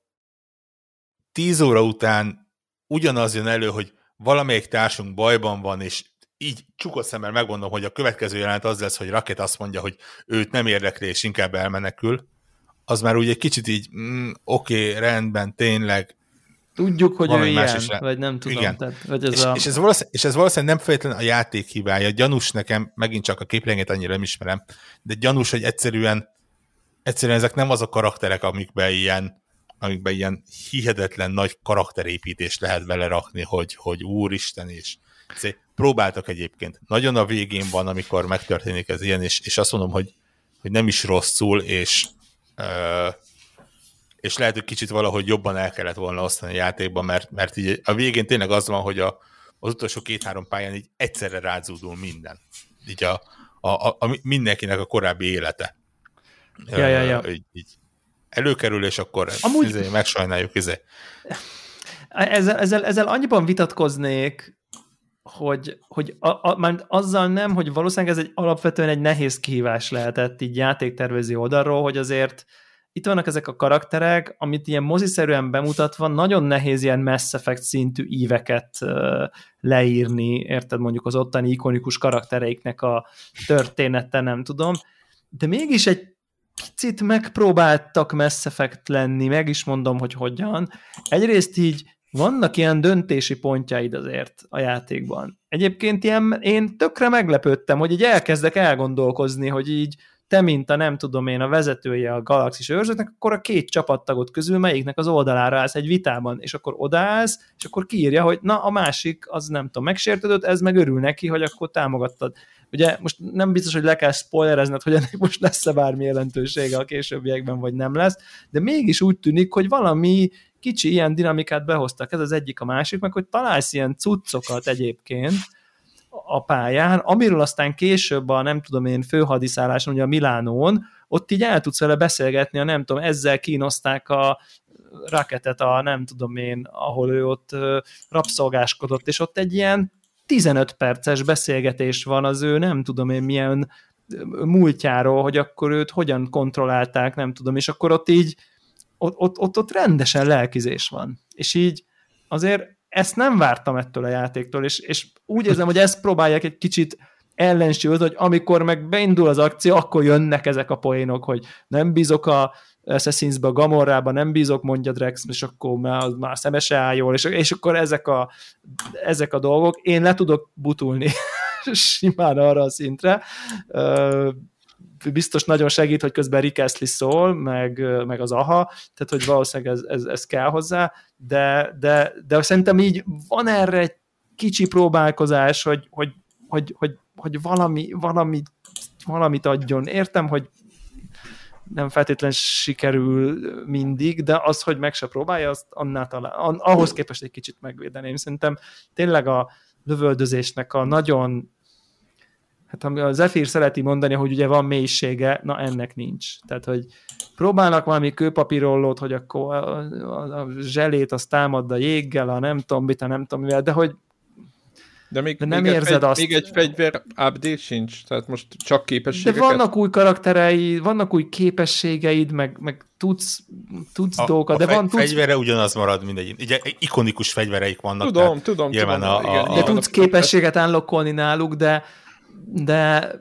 tíz óra után ugyanaz jön elő, hogy valamelyik társunk bajban van, és így csukott szemmel megmondom, hogy a következő jelenet az lesz, hogy Raket azt mondja, hogy őt nem érdekli, és inkább elmenekül, az már úgy egy kicsit így, mm, oké, okay, rendben, tényleg, Tudjuk, hogy ő ilyen, vagy nem tudom. Igen. Tehát, vagy ez és, a... és, ez valószínűleg, és ez valószínűleg nem feltétlenül a játék hibája. Gyanús nekem, megint csak a képlényét annyira nem ismerem, de gyanús, hogy egyszerűen, egyszerűen ezek nem az a karakterek, amikben ilyen, amikben ilyen hihetetlen nagy karakterépítést lehet belerakni, hogy, hogy úristen, és próbáltak egyébként. Nagyon a végén van, amikor megtörténik ez ilyen, és, és azt mondom, hogy, hogy nem is rosszul, és uh, és lehet, hogy kicsit valahogy jobban el kellett volna osztani a játékban, mert, mert így a végén tényleg az van, hogy a, az utolsó két-három pályán így egyszerre rázódul minden. Így a, a, a, a mindenkinek a korábbi élete. Ja, ja, ja. Így, így előkerül, és akkor Amúgy... izé, megsajnáljuk. Izé. Ezzel, ezzel, ezzel annyiban vitatkoznék, hogy, hogy a, a, már azzal nem, hogy valószínűleg ez egy alapvetően egy nehéz kihívás lehetett így játéktervező oldalról, hogy azért itt vannak ezek a karakterek, amit ilyen moziszerűen bemutatva, nagyon nehéz ilyen Mass Effect szintű íveket leírni, érted mondjuk az ottani ikonikus karaktereiknek a története, nem tudom, de mégis egy picit megpróbáltak Mass Effect lenni, meg is mondom, hogy hogyan. Egyrészt így vannak ilyen döntési pontjaid azért a játékban. Egyébként ilyen, én tökre meglepődtem, hogy így elkezdek elgondolkozni, hogy így te, mint a nem tudom én, a vezetője a galaxis őrzőknek, akkor a két csapattagot közül melyiknek az oldalára állsz egy vitában, és akkor odaállsz, és akkor kiírja, hogy na, a másik az nem tudom, megsértődött, ez meg örül neki, hogy akkor támogattad. Ugye most nem biztos, hogy le kell spoilerezned, hogy ennek most lesz-e bármi jelentősége a későbbiekben, vagy nem lesz, de mégis úgy tűnik, hogy valami kicsi ilyen dinamikát behoztak, ez az egyik a másik, meg hogy találsz ilyen cuccokat egyébként, a pályán, amiről aztán később a nem tudom én főhadiszálláson, ugye a Milánón, ott így el tudsz vele beszélgetni, a nem tudom, ezzel kínozták a raketet a nem tudom én, ahol ő ott rabszolgáskodott, és ott egy ilyen 15 perces beszélgetés van az ő nem tudom én milyen múltjáról, hogy akkor őt hogyan kontrollálták, nem tudom, és akkor ott így ott, ott, ott, ott rendesen lelkizés van. És így azért ezt nem vártam ettől a játéktól, és, és úgy érzem, hogy ezt próbálják egy kicsit ellensúlyozni, hogy amikor meg beindul az akció, akkor jönnek ezek a poénok, hogy nem bízok a Assassin's-be, a Gamorrába, nem bízok, mondja Drex, és akkor már, már szemese áll jól, és, és akkor ezek a, ezek a dolgok, én le tudok butulni *laughs* simán arra a szintre, biztos nagyon segít, hogy közben Rick Astley szól, meg, meg az AHA, tehát hogy valószínűleg ez, ez, ez kell hozzá, de, de, de szerintem így van erre egy kicsi próbálkozás, hogy, hogy, hogy, hogy, hogy valami, valami, valamit adjon. Értem, hogy nem feltétlenül sikerül mindig, de az, hogy meg se próbálja, azt annál talán, ahhoz képest egy kicsit megvédeném. Szerintem tényleg a lövöldözésnek a nagyon hát ami a Zephyr szereti mondani, hogy ugye van mélysége, na ennek nincs. Tehát, hogy próbálnak valami kőpapírollót, hogy akkor a, a, a zselét azt támad a jéggel, a nem tudom mit, a nem tudom mivel, de hogy de még, de nem még érzed egy, azt. Még egy fegyver update sincs, tehát most csak képességeket. De vannak új karakterei, vannak új képességeid, meg, meg tudsz, tudsz a, dolgokat, a de van... Tudsz... fegyvere ugyanaz marad mindegy. Ugye ikonikus fegyvereik vannak. Tudom, tudom, tudom. A, a, a, de tudsz képességet unlockolni náluk, de de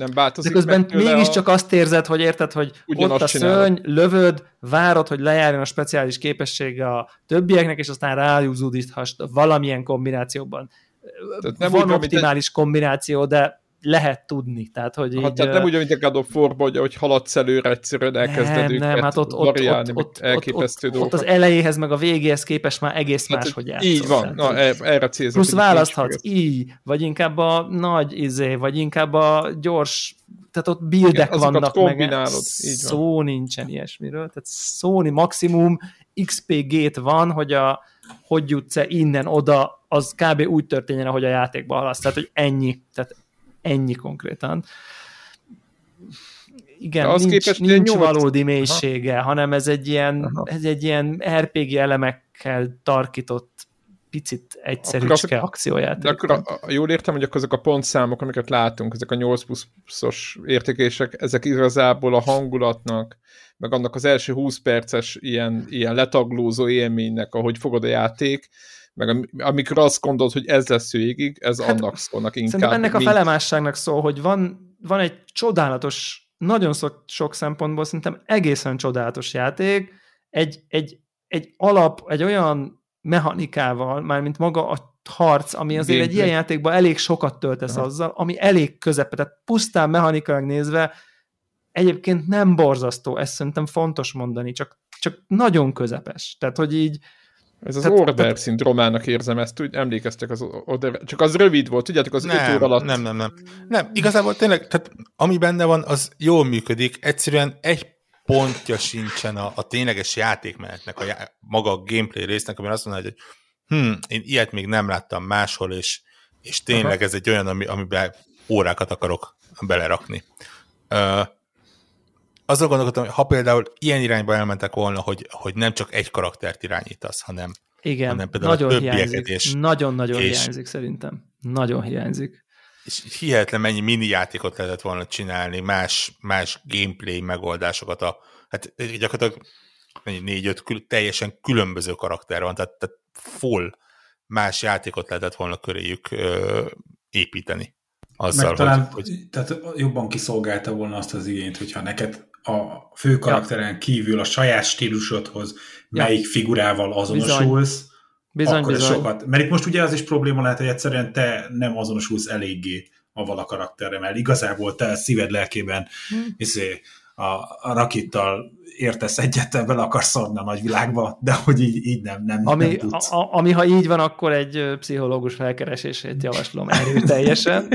nem változik De közben mégiscsak a... azt érzed, hogy érted, hogy Ugyanazt ott a szörny, csinálod. lövöd, várod, hogy lejárjon a speciális képessége a többieknek, és aztán rájúzódíthass valamilyen kombinációban. Tehát nem Van úgy, optimális egy... kombináció, de lehet tudni. Tehát, hogy hát, így, tehát nem úgy, mint a God of war hogy, hogy haladsz előre egyszerűen elkezded nem, nem, hát ott, ott, ott, ott, elképesztő ott, ott, ott, az elejéhez meg a végéhez képest már egész hát, más, hogy játszol. Így van, na, erre célzok. Plusz választhatsz így, vagy inkább a nagy izé, vagy inkább a gyors tehát ott buildek Igen, vannak meg. Szó van. nincsen ilyesmiről. Tehát Sony maximum XP-gét van, hogy a hogy jutsz-e innen oda, az kb. úgy történjen, ahogy a játékban halasz. Tehát, hogy ennyi. Tehát Ennyi konkrétan. Igen, az nincs, képest nincs nyolc... valódi mélysége, Aha. hanem ez egy ilyen, ez egy ilyen RPG elemekkel tarkított picit egyszerűcske akciójáték. De akkor a, a, jól értem, hogy akkor ezek a pontszámok, amiket látunk, ezek a 8 pluszos értékések, ezek igazából a hangulatnak, meg annak az első 20 perces ilyen, ilyen letaglózó élménynek, ahogy fogod a játék, meg amikor azt gondolod, hogy ez lesz végig, ez hát, annak szólnak inkább. Ennek mint... a felemásságnak szól, hogy van, van egy csodálatos, nagyon sok, sok szempontból szerintem egészen csodálatos játék, egy, egy, egy alap, egy olyan mechanikával, mármint maga a harc, ami azért Gameplay. egy ilyen játékban elég sokat töltesz Aha. azzal, ami elég közepe, tehát pusztán mechanikailag nézve egyébként nem borzasztó, ezt szerintem fontos mondani, csak, csak nagyon közepes. Tehát, hogy így ez az tehát, order tehát... szindrómának érzem ezt, úgy emlékeztek az order, csak az rövid volt, tudjátok, az nem, öt óra alatt. Nem, nem, nem. Nem, igazából tényleg, tehát ami benne van, az jól működik, egyszerűen egy pontja sincsen a, a tényleges játékmenetnek, a já, maga a gameplay résznek, ami azt mondja, hogy hm, én ilyet még nem láttam máshol, és, és tényleg Aha. ez egy olyan, ami, amiben órákat akarok belerakni. Uh, azzal gondolkodtam, hogy ha például ilyen irányba elmentek volna, hogy, hogy nem csak egy karaktert irányítasz, hanem, Igen, hanem például nagyon a hiányzik. És, Nagyon-nagyon és, hiányzik szerintem. Nagyon hiányzik. És hihetetlen mennyi mini játékot lehetett volna csinálni, más, más gameplay megoldásokat. A, hát gyakorlatilag négy-öt kül, teljesen különböző karakter van, tehát, tehát full más játékot lehetett volna köréjük ö, építeni. Azzal, Meg talán, hogy, hogy... Tehát jobban kiszolgálta volna azt az igényt, hogyha neked a fő karakteren ja. kívül a saját stílusodhoz ja. melyik figurával azonosulsz, bizony. Bizony, akkor bizony. sokat. Mert itt most ugye az is probléma lehet, hogy egyszerűen te nem azonosulsz eléggé avval a karakterrel, mert igazából te szíved lelkében hmm. izé, a, a rakittal értesz egyet, bele akarsz szorni a nagyvilágba, de hogy így, így nem, nem, ami, nem tudsz. A, ami, ha így van, akkor egy pszichológus felkeresését javaslom erőteljesen. *laughs*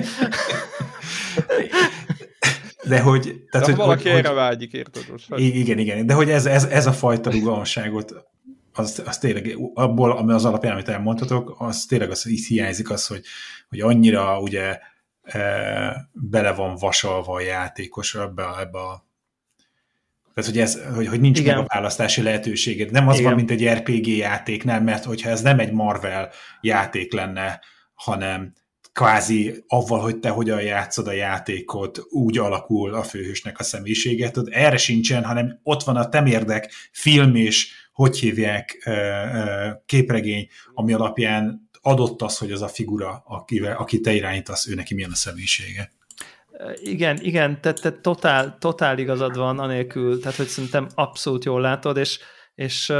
De hogy... Tehát, de hogy, valaki hogy, erre vágyik, érted most? Igen, igen, de hogy ez, ez, ez a fajta rugalmasságot, az, az tényleg, abból, ami az alapján, amit elmondhatok, az tényleg az így hiányzik az, hogy, hogy annyira ugye e, bele van vasalva a játékos ebbe, a, ebbe a tehát, hogy, ez, hogy, hogy nincs Igen. meg a választási lehetőséged. Nem az Igen. van, mint egy RPG játék, nem, mert hogyha ez nem egy Marvel játék lenne, hanem kvázi avval, hogy te hogyan játszod a játékot, úgy alakul a főhősnek a személyiséget. Tudod, erre sincsen, hanem ott van a temérdek film és hogy hívják képregény, ami alapján adott az, hogy az a figura, akivel, aki te irányítasz, ő neki milyen a személyisége. Igen, igen, tehát te totál, totál igazad van anélkül, tehát hogy szerintem abszolút jól látod, és, és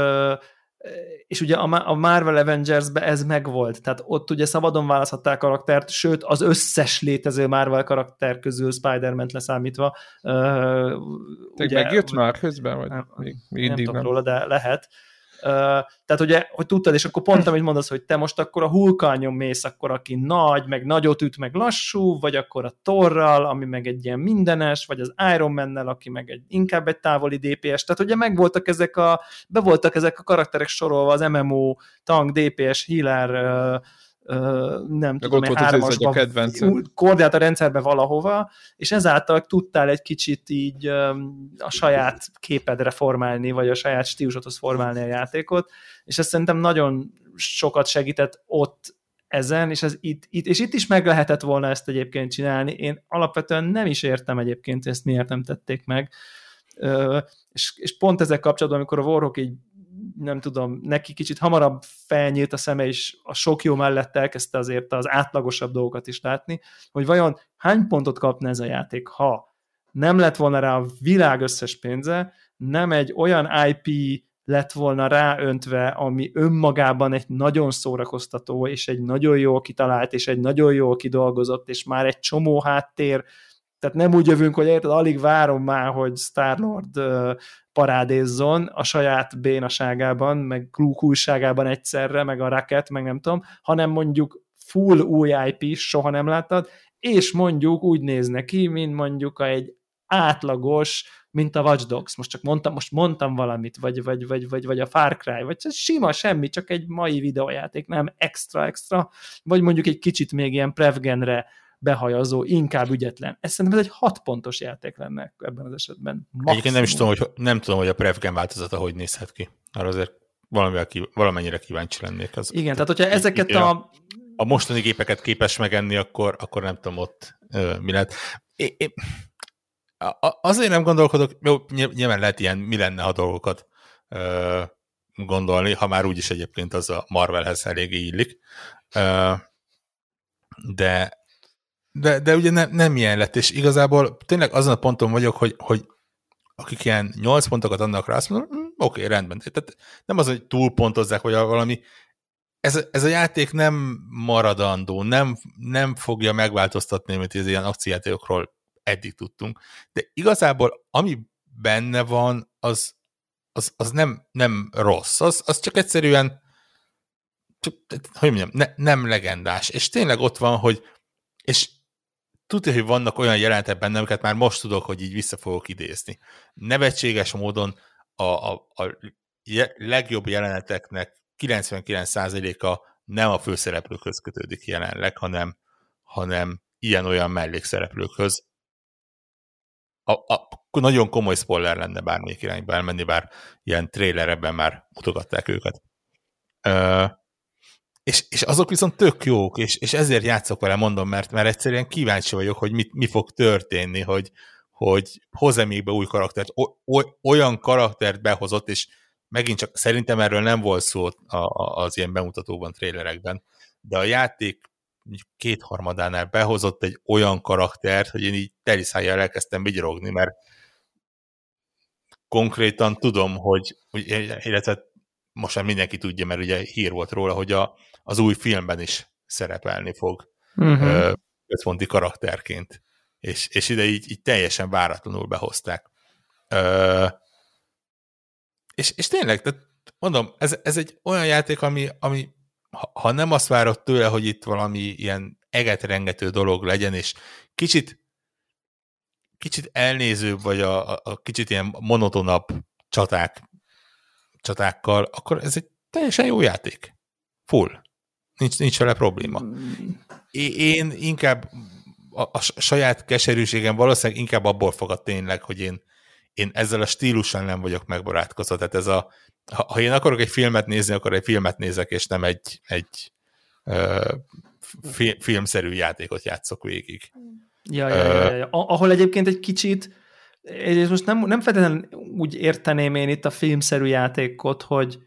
és ugye a Marvel Avengers-be ez megvolt, tehát ott ugye szabadon választhatták karaktert, sőt az összes létező Marvel karakter közül Spider-Man leszámítva. Uh, ugye, megjött már közben? Vagy nem, még, még nem tudom róla, de lehet tehát ugye, hogy tudtad, és akkor pont amit mondasz, hogy te most akkor a hulkányon mész, akkor aki nagy, meg nagyot üt, meg lassú, vagy akkor a torral, ami meg egy ilyen mindenes, vagy az Iron Man-nel, aki meg egy, inkább egy távoli DPS. Tehát ugye megvoltak ezek a, be voltak ezek a karakterek sorolva az MMO, tank, DPS, healer, nem tudom, ott hármasba, a rendszerbe valahova, és ezáltal tudtál egy kicsit így a saját képedre formálni, vagy a saját stílusodhoz formálni a játékot, és ez szerintem nagyon sokat segített ott ezen, és, ez itt, itt, és itt is meg lehetett volna ezt egyébként csinálni. Én alapvetően nem is értem egyébként, ezt miért nem tették meg. És, és pont ezek kapcsolatban, amikor a Warhawk így nem tudom, neki kicsit hamarabb felnyílt a szeme, és a sok jó mellett elkezdte azért az átlagosabb dolgokat is látni, hogy vajon hány pontot kapna ez a játék, ha nem lett volna rá a világ összes pénze, nem egy olyan IP lett volna ráöntve, ami önmagában egy nagyon szórakoztató, és egy nagyon jól kitalált, és egy nagyon jól kidolgozott, és már egy csomó háttér, tehát nem úgy jövünk, hogy érted, alig várom már, hogy Starlord parádézzon a saját bénaságában, meg Kluk újságában egyszerre, meg a Racket, meg nem tudom, hanem mondjuk full új IP, soha nem láttad, és mondjuk úgy néz neki, mint mondjuk egy átlagos, mint a Watch Dogs. Most csak mondtam, most mondtam valamit, vagy, vagy, vagy, vagy, vagy a Far Cry, vagy sima, semmi, csak egy mai videójáték, nem extra-extra, vagy mondjuk egy kicsit még ilyen prevgenre behajazó, inkább ügyetlen. Ez szerintem ez egy hat pontos játék lenne ebben az esetben. Maximum. Egyébként nem is tudom, hogy, nem tudom, hogy a prevgen változata hogy nézhet ki. Arra azért valamivel valamennyire kíváncsi lennék. Az, Igen, tehát hogyha ezeket a... A mostani gépeket képes megenni, akkor, akkor nem tudom ott ö, mi lehet. É, é, azért nem gondolkodok, jó, nyilván lehet ilyen mi lenne, ha dolgokat ö, gondolni, ha már úgyis egyébként az a Marvelhez eléggé illik. Ö, de, de, de ugye ne, nem ilyen lett, és igazából tényleg azon a ponton vagyok, hogy, hogy akik ilyen 8 pontokat adnak rá, azt mondom, hm, oké, okay, rendben. Tehát nem az, hogy túlpontozzák, vagy valami, ez, ez a játék nem maradandó, nem, nem fogja megváltoztatni, mint az ilyen akciójátékokról eddig tudtunk. De igazából ami benne van, az, az, az nem, nem rossz, az, az csak egyszerűen csak, hogy mondjam, ne, nem legendás. És tényleg ott van, hogy és tudja, hogy vannak olyan jelentek benne, amiket már most tudok, hogy így vissza fogok idézni. Nevetséges módon a, a, a legjobb jeleneteknek 99%-a nem a főszereplőkhöz kötődik jelenleg, hanem, hanem ilyen-olyan mellékszereplőkhöz, a, a, nagyon komoly spoiler lenne bármelyik irányba elmenni, bár ilyen trailerebben már mutogatták őket. Ö, és, és azok viszont tök jók, és, és ezért játszok vele, mondom, mert, mert egyszerűen kíváncsi vagyok, hogy mit, mi fog történni, hogy, hogy hoz-e még be új karaktert. O, o, olyan karaktert behozott, és megint csak szerintem erről nem volt szó a, a, az ilyen bemutatóban, trailerekben, de a játék kétharmadánál behozott egy olyan karaktert, hogy én így teliszájjal elkezdtem vigyorogni, mert konkrétan tudom, hogy, illetve most már mindenki tudja, mert ugye hír volt róla, hogy a, az új filmben is szerepelni fog uh-huh. központi karakterként. És, és ide így, így teljesen váratlanul behozták. Ö, és, és tényleg, tehát mondom, ez, ez egy olyan játék, ami, ami ha nem azt várod tőle, hogy itt valami ilyen egetrengető dolog legyen, és kicsit kicsit elnézőbb, vagy a, a, a kicsit ilyen monotonabb csaták, csatákkal, akkor ez egy teljesen jó játék. Full. Nincs, nincs vele probléma. Én inkább a, a saját keserűségem valószínűleg inkább abból fogad tényleg, hogy én, én ezzel a stílussal nem vagyok megbarátkozva. Tehát ez a, ha, ha én akarok egy filmet nézni, akkor egy filmet nézek, és nem egy, egy uh, fi, filmszerű játékot játszok végig. Ja, ja, ja, ja, ja. Ahol egyébként egy kicsit, és most nem, nem feltétlenül úgy érteném én itt a filmszerű játékot, hogy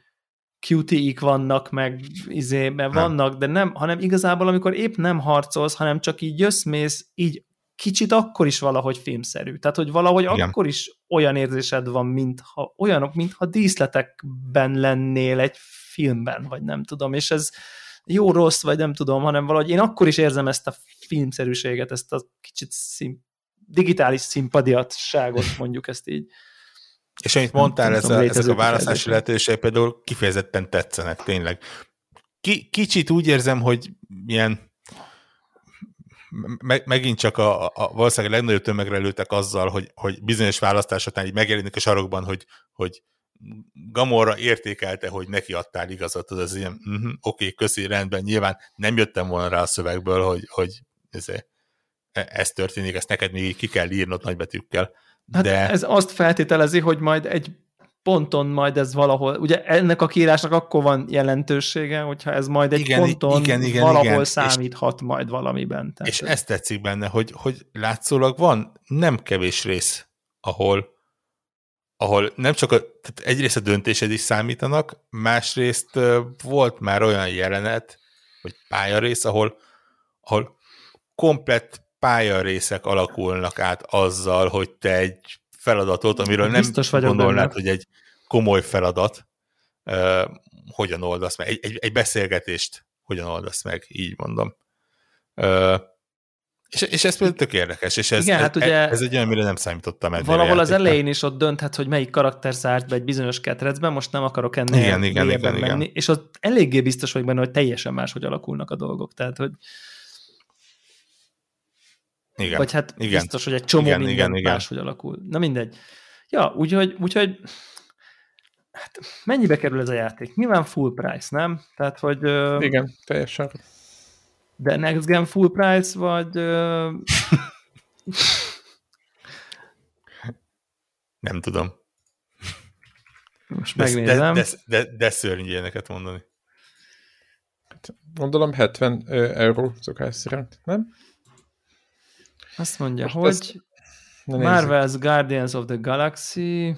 QTE-k vannak, meg izé, mert vannak, de nem, hanem igazából amikor épp nem harcolsz, hanem csak így jössz-mész, így kicsit akkor is valahogy filmszerű. Tehát, hogy valahogy Igen. akkor is olyan érzésed van, mintha, olyanok, mintha díszletekben lennél egy filmben, vagy nem tudom, és ez jó-rossz, vagy nem tudom, hanem valahogy én akkor is érzem ezt a filmszerűséget, ezt a kicsit szín, digitális szimpadiatságot, *laughs* mondjuk ezt így. És amit mondtál, ez a, ezek a választási lehetőségek például kifejezetten tetszenek, tényleg. Ki, kicsit úgy érzem, hogy ilyen me, megint csak a, a valószínűleg a legnagyobb tömegre lőttek azzal, hogy, hogy bizonyos választásoknál így megjelenik a sarokban, hogy, hogy Gamorra értékelte, hogy neki adtál igazat, az ilyen, uh-huh, oké, okay, köszi, rendben, nyilván nem jöttem volna rá a szövegből, hogy, hogy ez, ez történik, ezt neked még ki kell írnod nagybetűkkel. Hát de... ez azt feltételezi, hogy majd egy ponton majd ez valahol, ugye ennek a kiírásnak akkor van jelentősége, hogyha ez majd egy igen, ponton igen, igen, valahol igen. számíthat és, majd valamiben. Tehát és ez... ezt tetszik benne, hogy, hogy látszólag van nem kevés rész, ahol ahol nem csak a, tehát egyrészt a döntésed is számítanak, másrészt volt már olyan jelenet, vagy pályarész, ahol, ahol komplett pályarészek alakulnak át azzal, hogy te egy feladatot, amiről nem Biztos gondolnád, benne. hogy egy komoly feladat, uh, hogyan oldasz meg, egy, egy, egy beszélgetést hogyan oldasz meg, így mondom. Uh, és, és ez például tök érdekes, és ez, Igen, hát ugye ez egy olyan, amire nem számítottam eddig. Valahol az elején is ott dönthet, hogy melyik karakter zárt be egy bizonyos ketrecben, most nem akarok ennél igen, igen, igen, menni, igen. és ott eléggé biztos vagy benne, hogy teljesen máshogy alakulnak a dolgok, tehát hogy igen, vagy hát igen, biztos, hogy egy csomó igen, minden igen, igen. máshogy alakul. Na mindegy. Ja, úgyhogy, úgyhogy hát mennyibe kerül ez a játék? Nyilván full price, nem? Tehát, hogy... Igen, teljesen. De Next Gen full price, vagy... *laughs* Nem tudom. Most de, megnézem. De, de, de, de szörnyű ilyeneket mondani. Gondolom 70 euró szokás szerint, nem? Azt mondja, Most hogy ezt... Marvel's Guardians of the Galaxy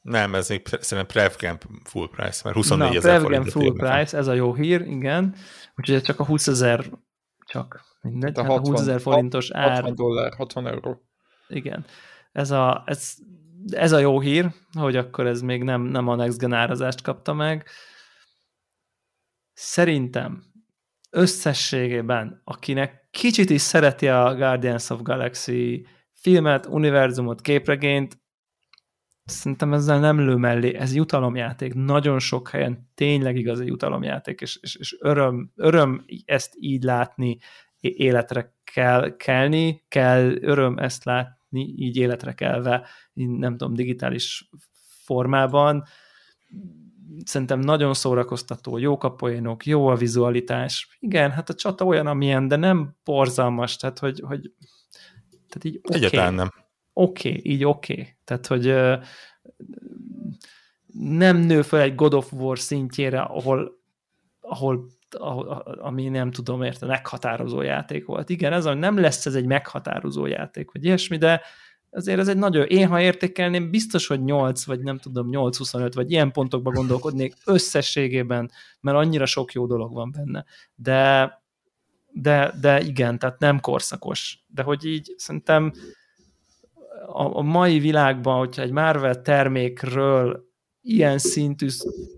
nem, ez még szerintem Prevcamp full price, mert 24 ezer forint. full price, ez a jó hír, igen. Úgyhogy ez csak a 20 ezer, csak mindegy, hát a, 60, hát a 20 ezer forintos 60 ár. 60 dollár, 60 euró. Igen. Ez a, ez, ez a jó hír, hogy akkor ez még nem, nem a Next Gen árazást kapta meg. Szerintem összességében, akinek kicsit is szereti a Guardians of Galaxy filmet, univerzumot, képregényt, szerintem ezzel nem lő mellé, ez jutalomjáték, nagyon sok helyen tényleg igazi jutalomjáték, és, és, és öröm, öröm ezt így látni, életre kell kelni, kell öröm ezt látni, így életre kelve, nem tudom, digitális formában. Szerintem nagyon szórakoztató, jó a poénok, jó a vizualitás. Igen, hát a csata olyan, amilyen, de nem borzalmas, tehát hogy, hogy tehát így okay. Egyáltalán nem oké, okay, így oké. Okay. Tehát, hogy nem nő fel egy God of War szintjére, ahol, ahol ami nem tudom érte, meghatározó játék volt. Igen, ez nem lesz ez egy meghatározó játék, vagy ilyesmi, de azért ez egy nagyon, én ha értékelném, biztos, hogy 8, vagy nem tudom, 8-25, vagy ilyen pontokban gondolkodnék összességében, mert annyira sok jó dolog van benne. De, de, de igen, tehát nem korszakos. De hogy így szerintem a, a mai világban, hogyha egy Marvel termékről ilyen szintű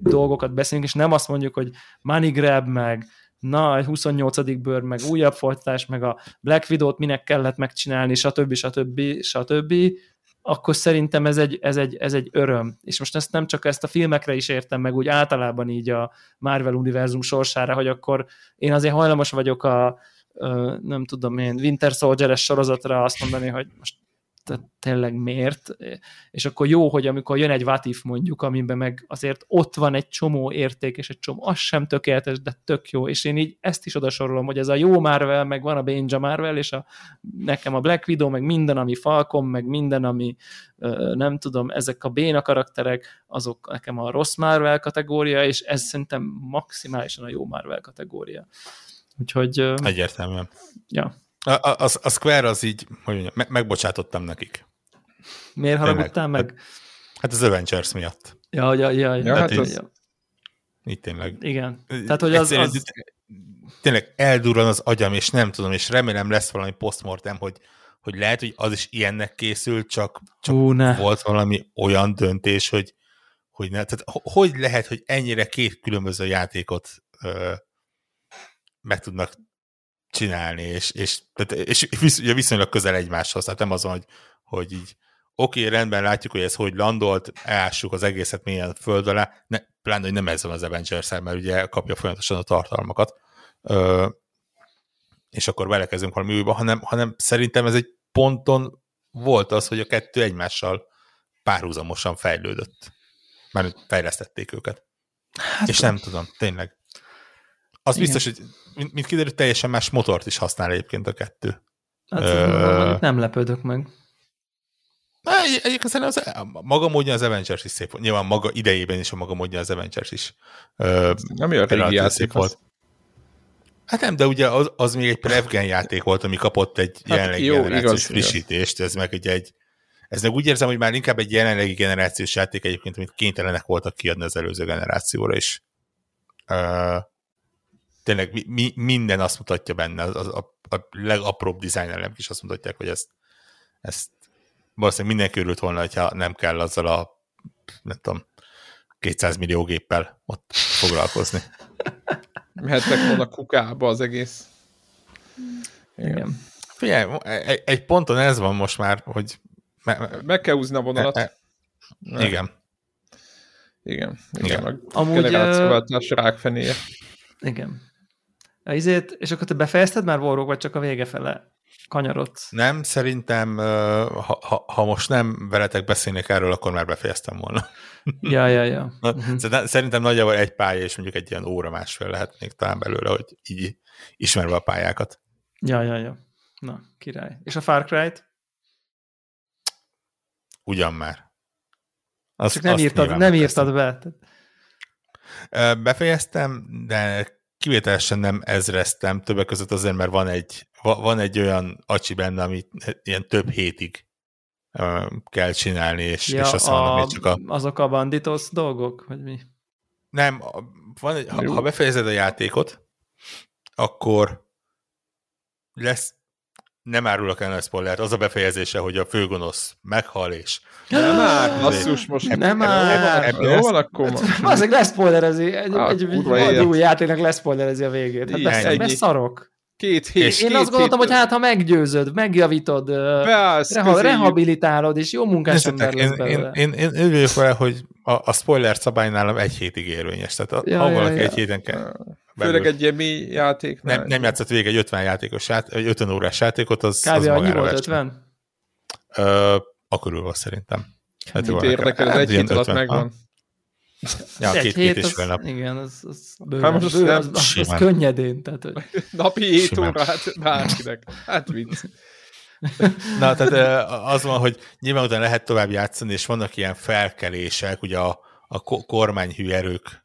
dolgokat beszélünk, és nem azt mondjuk, hogy money grab, meg na, egy 28. bőr, meg újabb folytatás, meg a Black Widow-t minek kellett megcsinálni, stb. stb. stb., akkor szerintem ez egy, ez, egy, ez egy öröm. És most ezt nem csak ezt a filmekre is értem meg, úgy általában így a Marvel univerzum sorsára, hogy akkor én azért hajlamos vagyok a nem tudom én, Winter Soldier-es sorozatra azt mondani, hogy most tehát tényleg miért, és akkor jó, hogy amikor jön egy Vatif mondjuk, amiben meg azért ott van egy csomó érték, és egy csomó, az sem tökéletes, de tök jó, és én így ezt is odasorolom, hogy ez a jó Marvel, meg van a Benja Marvel, és a, nekem a Black Widow, meg minden, ami Falcon, meg minden, ami nem tudom, ezek a béna karakterek, azok nekem a rossz Marvel kategória, és ez szerintem maximálisan a jó Marvel kategória. Úgyhogy... Egyértelműen. Ja. A, a, a, Square az így, hogy mondjam, me, megbocsátottam nekik. Miért haragudtál meg? Hát, hát az Avengers miatt. Ja, ja, ja. ja, hát így, az... így tényleg. Igen. Tehát, hogy az, az... Tényleg eldurran az agyam, és nem tudom, és remélem lesz valami postmortem, hogy, hogy lehet, hogy az is ilyennek készült, csak, csak Hú, ne. volt valami olyan döntés, hogy, hogy ne. Tehát hogy lehet, hogy ennyire két különböző játékot ö, meg tudnak csinálni, és, és, tehát, és visz, viszonylag közel egymáshoz, tehát nem az hogy, hogy így oké, okay, rendben látjuk, hogy ez hogy landolt, elássuk az egészet mélyen a föld alá, ne, pláne, hogy nem ez van az avengers mert ugye kapja folyamatosan a tartalmakat, ö, és akkor belekezdünk valami újba, hanem, hanem szerintem ez egy ponton volt az, hogy a kettő egymással párhuzamosan fejlődött. Már fejlesztették őket. Hát, és nem tudom, tényleg. Az Igen. biztos, hogy mint, mint kiderült, teljesen más motort is használ egyébként a kettő. Hát, Ö... nem lepődök meg. Egyébként szerintem az, maga módja az Avengers is szép volt. Nyilván maga idejében is a maga módja az Avengers is. nem olyan régi játék volt. Hát nem, de ugye az, az még egy Prevgen játék volt, ami kapott egy hát jelenlegi generációs frissítést, ez meg egy, egy Ez meg úgy érzem, hogy már inkább egy jelenlegi generációs játék egyébként, amit kénytelenek voltak kiadni az előző generációra is. Uh, tényleg mi, mi, minden azt mutatja benne, az, a, a legapróbb dizájnelem is azt mutatják, hogy ezt, ezt valószínűleg mindenki örült volna, hogyha nem kell azzal a nem tudom, 200 millió géppel ott foglalkozni. *laughs* Mehettek volna kukába az egész. Igen. Figyelj, egy, egy ponton ez van most már, hogy... Me, Meg kell húzni a vonalat. E, e, igen. Igen, igen. igen. A Amúgy, generációváltás rákfenéje. Igen. Ezért, és akkor te befejezted már Warrock, vagy csak a vége fele kanyarodsz? Nem, szerintem, ha, ha, ha most nem veletek beszélnék erről, akkor már befejeztem volna. Ja, ja, ja. *laughs* Uh-huh. Szerintem nagyjából egy pálya, és mondjuk egy ilyen óra másfél lehet még talán belőle, hogy így ismerve a pályákat. Ja, ja, ja. Na, király. És a Far Cry-t? Ugyan már. Azt, Csak nem írtad, nem írtad be. Befejeztem, de kivételesen nem ezreztem, többek között azért, mert van egy, van egy olyan acsi benne, amit ilyen több hétig kell csinálni, és, ja, és azt mondom, hogy csak a... Azok a banditos dolgok, vagy mi? Nem, van egy, ha, ha befejezed a játékot, akkor lesz, nem árulok el a spoilert, az a befejezése, hogy a főgonosz meghal, és... Nem már, basszus, most nem már. Jó van, akkor... Azért leszpoilerezi, egy, ah, egy, egy új játéknak leszpoilerezi a végét. Hát lesz, lesz szarok. Két hét. És én két azt gondoltam, hét. hogy hát ha meggyőzöd, megjavítod, Beállsz, reha, rehabilitálod, és jó munkás ember lesz. Én, én, én örülök vele, hogy a, a spoiler szabály nálam egy hétig érvényes. Tehát ja, ha ja, valaki ja. egy héten kell... Belül. Főleg egy ilyen mi játék. Nem, nem játszott végig egy 50 játékos játék, egy 50 órás játékot, az, Kb. az annyi volt 50? Ö, a körül van szerintem. Hát Mit érdekel, ez egy hét alatt megvan. Ja, egy két, hét, két és fél nap. Igen, az, az, bőven, hát most bőven, az, az, az könnyedén. Tehát, hogy... *laughs* Napi 7 óra, hát bárkinek. Hát vicc. *laughs* Na, tehát az van, hogy nyilván utána lehet tovább játszani, és vannak ilyen felkelések, ugye a, a kormányhű erők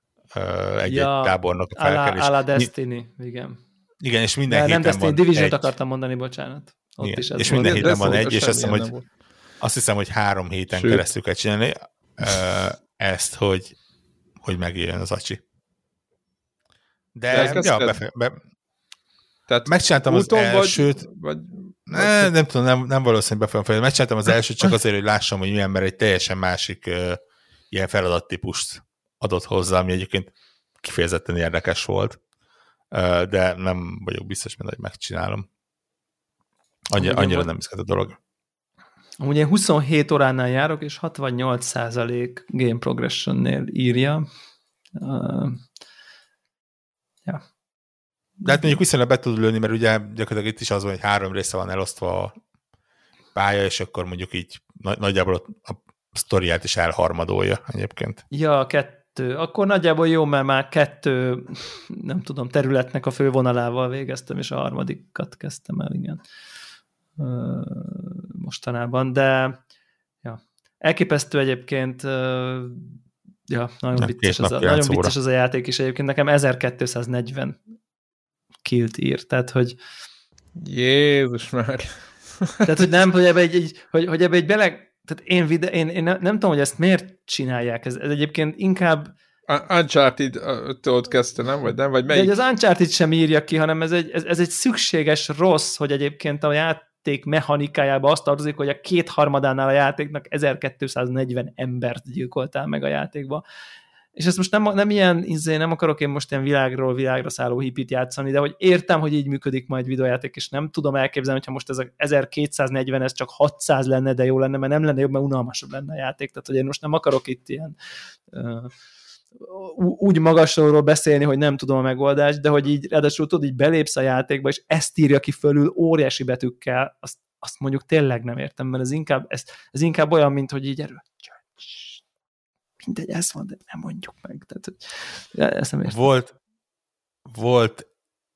egy, ja, tábornok felkelés. A la Destiny, igen. Igen, és minden De héten nem Destiny, Division-t akartam mondani, bocsánat. Ott igen, is ez és minden héten van egy, és azt hiszem, hogy, azt hiszem, hogy három héten Sőt. keresztül kell csinálni ezt, hogy hogy megéljen az acsi. De, De ja, befe- be, tehát megcsináltam az elsőt. Vagy, vagy, ne, vagy... Nem tudom, nem, nem valószínűleg be fogom. Megcsináltam az elsőt csak azért, hogy lássam, hogy milyen, mert egy teljesen másik uh, ilyen feladattípust adott hozzá, ami egyébként kifejezetten érdekes volt. De nem vagyok biztos benne, hogy megcsinálom. Annyi, annyira nem izgat a dolog. Amúgy én 27 óránál járok, és 68% game progression-nél írja. Uh, ja. De hát mondjuk viszonylag be tud lőni, mert ugye gyakorlatilag itt is az van, hogy három része van elosztva a pálya, és akkor mondjuk így nagyjából a sztoriát is elharmadolja egyébként. Ja, kettő. Akkor nagyjából jó, mert már kettő, nem tudom, területnek a fővonalával végeztem, és a harmadikat kezdtem el, igen mostanában, de ja. elképesztő egyébként, ja, nagyon vicces, az a, nagyon vicces az a játék is egyébként, nekem 1240 kilt ír, tehát hogy Jézus már. Tehát, hogy nem, hogy ebbe egy, egy hogy, hogy ebbe egy bele, tehát én, vide, én, én nem, nem tudom, hogy ezt miért csinálják, ez, ez egyébként inkább Uncharted-től kezdte, nem? Vagy nem? Vagy melyik? De az Uncharted sem írja ki, hanem ez egy, ez, ez egy szükséges rossz, hogy egyébként a ját, játék mechanikájába azt tartozik, hogy a kétharmadánál a játéknak 1240 embert gyilkoltál meg a játékba. És ezt most nem, nem ilyen, izé, nem akarok én most ilyen világról világra szálló hipit játszani, de hogy értem, hogy így működik majd videójáték, és nem tudom elképzelni, hogyha most ez a 1240, ez csak 600 lenne, de jó lenne, mert nem lenne jobb, mert unalmasabb lenne a játék. Tehát, hogy én most nem akarok itt ilyen uh, úgy magasról beszélni, hogy nem tudom a megoldást, de hogy így ráadásul tudod, így belépsz a játékba, és ezt írja ki fölül óriási betűkkel, azt, azt mondjuk tényleg nem értem, mert ez inkább, ez, ez inkább olyan, mint hogy így erő. Mindegy, ez van, de nem mondjuk meg. Tehát, hogy ezt nem értem. Volt, volt,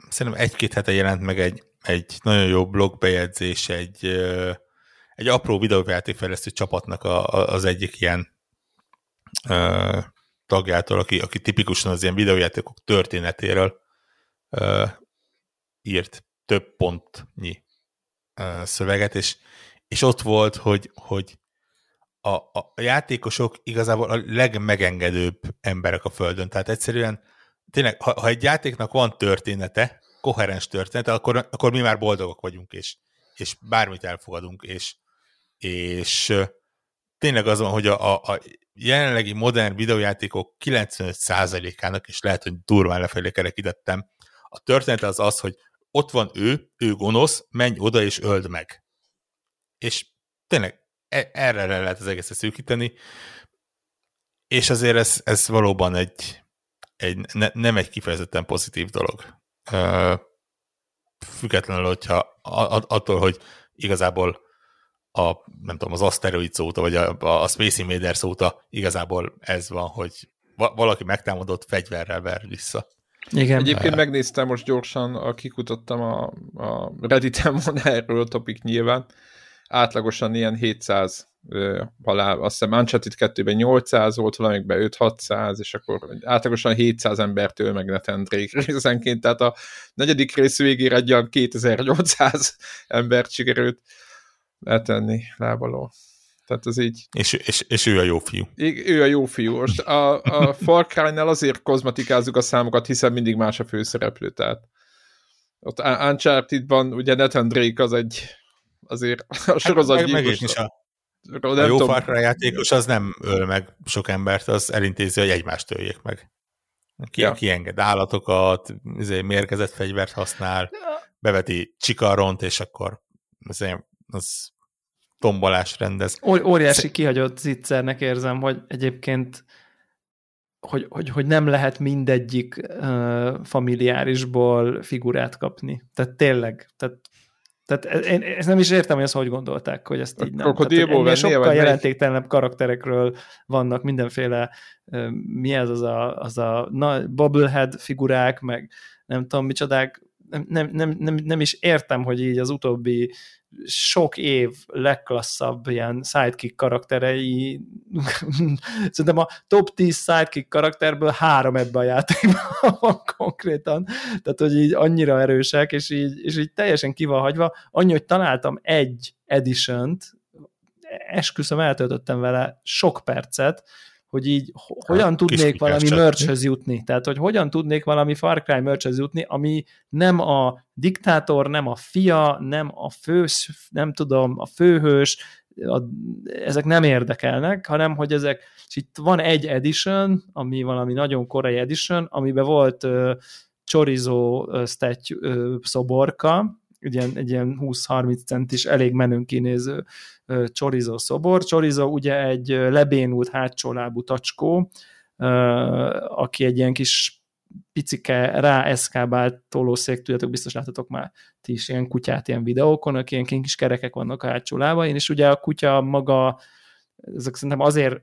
szerintem egy-két hete jelent meg egy, egy nagyon jó blogbejegyzés, egy, egy apró videójátékfejlesztő csapatnak a, az egyik ilyen tagjától, aki, aki tipikusan az ilyen videójátékok történetéről uh, írt több pontnyi uh, szöveget, és, és ott volt, hogy, hogy a, a, játékosok igazából a legmegengedőbb emberek a Földön. Tehát egyszerűen tényleg, ha, ha egy játéknak van története, koherens története, akkor, akkor mi már boldogok vagyunk, és, és bármit elfogadunk, és, és tényleg az van, hogy a, a, a jelenlegi modern videójátékok 95%-ának, és lehet, hogy durván lefelé kerekítettem, a történet az az, hogy ott van ő, ő gonosz, menj oda és öld meg. És tényleg e, erre lehet az egészet szűkíteni, és azért ez, ez valóban egy, egy ne, nem egy kifejezetten pozitív dolog. Függetlenül, hogyha attól, hogy igazából a, nem tudom, az Asteroid óta, vagy a, a Space Invaders óta igazából ez van, hogy valaki megtámadott fegyverrel ver vissza. Igen. Egyébként megnéztem most gyorsan, kikutattam a, a Reddit-en van erről a topik nyilván, átlagosan ilyen 700 halál, azt hiszem Uncharted 2-ben 800 volt, valamikben 5-600, és akkor átlagosan 700 embertől meg Nathan Drake részenként, tehát a negyedik rész végére egy olyan 2800 embert sikerült letenni lábaló. Tehát ez így... És, és, és ő a jó fiú. Ő a jó fiú. Most a, a Far Cry-nál azért kozmetikázzuk a számokat, hiszen mindig más a főszereplő, tehát ott Uncharted-ban ugye Nathan Drake az egy azért a sorozat hát, meg, is a, a jó tudom. Far Cry játékos az nem öl meg sok embert, az elintézi, hogy egymást öljék meg. Ki, ja. kienged állatokat, izé, mérgezett fegyvert használ, beveti csikaront, és akkor azért az tombolás rendez. Ó- óriási Sz- kihagyott zicsernek érzem, hogy egyébként hogy, hogy, hogy nem lehet mindegyik uh, familiárisból figurát kapni. Tehát tényleg, tehát tehát én ezt nem is értem, hogy ezt hogy gondolták, hogy ezt így nem. Tehát, sokkal jelentéktelenebb karakterekről vannak mindenféle, mi ez az a, az a na, bubblehead figurák, meg nem tudom micsodák, nem, nem, nem, nem is értem, hogy így az utóbbi sok év legklasszabb ilyen sidekick karakterei, *laughs* szerintem a top 10 sidekick karakterből három ebbe a játékban *laughs* van konkrétan, tehát hogy így annyira erősek, és így, és így teljesen ki van hagyva, annyi, hogy találtam egy edition-t, esküszöm, eltöltöttem vele sok percet, hogy így hát, hogyan tudnék valami merchhez jutni. Tehát, hogy hogyan tudnék valami Far Cry merchhez jutni, ami nem a diktátor, nem a fia, nem a fős, nem tudom, a főhős, a, ezek nem érdekelnek, hanem hogy ezek, és itt van egy edition, ami valami nagyon korai edition, amiben volt uh, Chorizo uh, statue, uh, szoborka, egy ilyen, egy ilyen 20-30 centis, elég menőn kinéző Chorizo szobor. Chorizo ugye egy lebénult hátsó lábú tacskó, aki egy ilyen kis picike rá eszkábált tolószék, tudjátok, biztos láttatok már ti is ilyen kutyát ilyen videókon, aki ilyen kis kerekek vannak a hátsó lábain, és ugye a kutya maga, ezek szerintem azért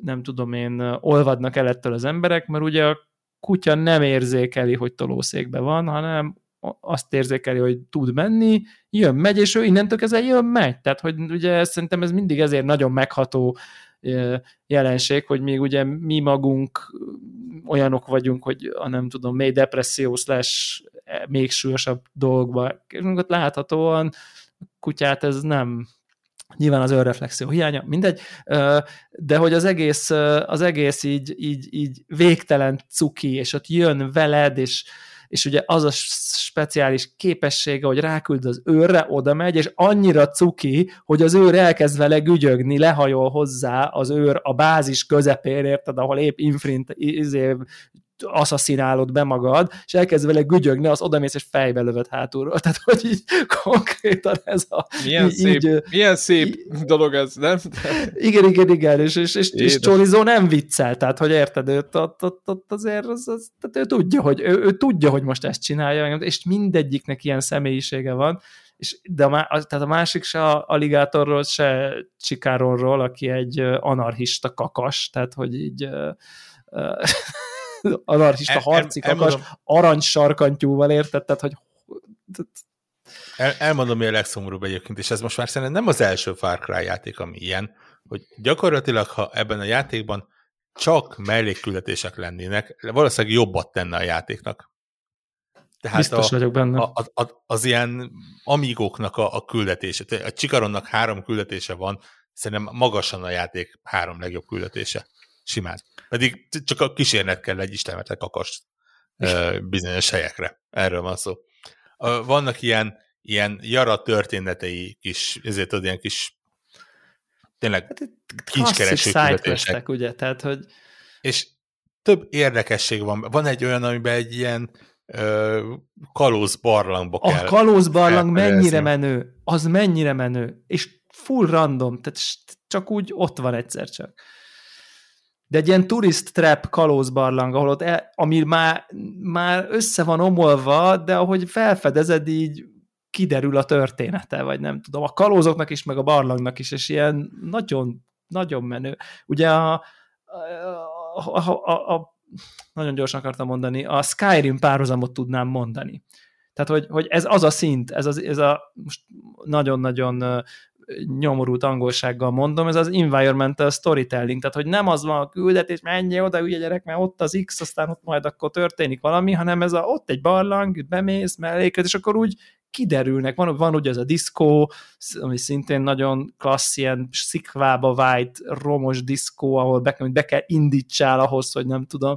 nem tudom én, olvadnak el ettől az emberek, mert ugye a kutya nem érzékeli, hogy tolószékben van, hanem azt érzékeli, hogy tud menni, jön, megy, és ő innentől kezdve jön, megy. Tehát, hogy ugye szerintem ez mindig ezért nagyon megható jelenség, hogy még ugye mi magunk olyanok vagyunk, hogy a nem tudom, mély depresszió slash e, még súlyosabb dolgokba. Ott láthatóan kutyát ez nem nyilván az önreflexió hiánya, mindegy, de hogy az egész, az egész így, így, így végtelen cuki, és ott jön veled, és, és ugye az a speciális képessége, hogy ráküld az őrre, oda megy, és annyira cuki, hogy az őr elkezd vele gügyögni, lehajol hozzá az őr a bázis közepén, érted, ahol épp infrint, izé, asszaszínálod be magad, és elkezd vele gügyögni, az odamész és fejbe lövöd hátulról. Tehát, hogy így konkrétan ez a... Milyen így, szép, így, milyen szép így, dolog ez, nem? Igen, igen, igen, és, és, és, és Csolizó nem viccel, tehát, hogy érted, őt ott, ott, ott azért az, az, tehát ő tudja, hogy ő, ő, tudja, hogy most ezt csinálja, és mindegyiknek ilyen személyisége van, és, de a, tehát a másik se aligátorról, se Csikáronról, aki egy anarchista kakas, tehát hogy így *laughs* anarchista el, harci el, kakas, arany sarkantyúval érted, tehát hogy el, elmondom, mi a legszomorúbb egyébként, és ez most már szerintem nem az első Far Cry játék, ami ilyen, hogy gyakorlatilag, ha ebben a játékban csak mellékküldetések lennének, valószínűleg jobbat tenne a játéknak. Tehát Biztos a, vagyok benne. A, a, az ilyen amigóknak a, a küldetése. A Csikaronnak három küldetése van, szerintem magasan a játék három legjobb küldetése. Simán. Pedig csak a kísérlet kell egy istenetek kakast bizonyos helyekre. Erről van szó. Vannak ilyen, ilyen jara történetei kis, ezért tudod, ilyen kis tényleg hát kincskereső küldetések. ugye, tehát, hogy... És több érdekesség van. Van egy olyan, amiben egy ilyen ö, kalóz barlangba a kell. A kalóz barlang mennyire menő, az mennyire menő, és full random, tehát csak úgy ott van egyszer csak. De egy ilyen turist trap kalóz barlang, ahol ott el, ami már, már össze van omolva, de ahogy felfedezed, így kiderül a története, vagy nem tudom, a kalózoknak is, meg a barlangnak is, és ilyen nagyon, nagyon menő. Ugye a, a, a, a, a nagyon gyorsan akartam mondani, a Skyrim párhuzamot tudnám mondani. Tehát, hogy, hogy ez az a szint, ez, az, ez a most nagyon-nagyon nyomorult angolsággal mondom, ez az environmental storytelling, tehát hogy nem az van a küldetés, menj oda, ugye gyerek, mert ott az X, aztán ott majd akkor történik valami, hanem ez a, ott egy barlang, bemész, melléket, és akkor úgy kiderülnek, van, van ugye ez a diszkó, ami szintén nagyon klassz, ilyen szikvába vájt, romos diszkó, ahol be, be kell indítsál ahhoz, hogy nem tudom,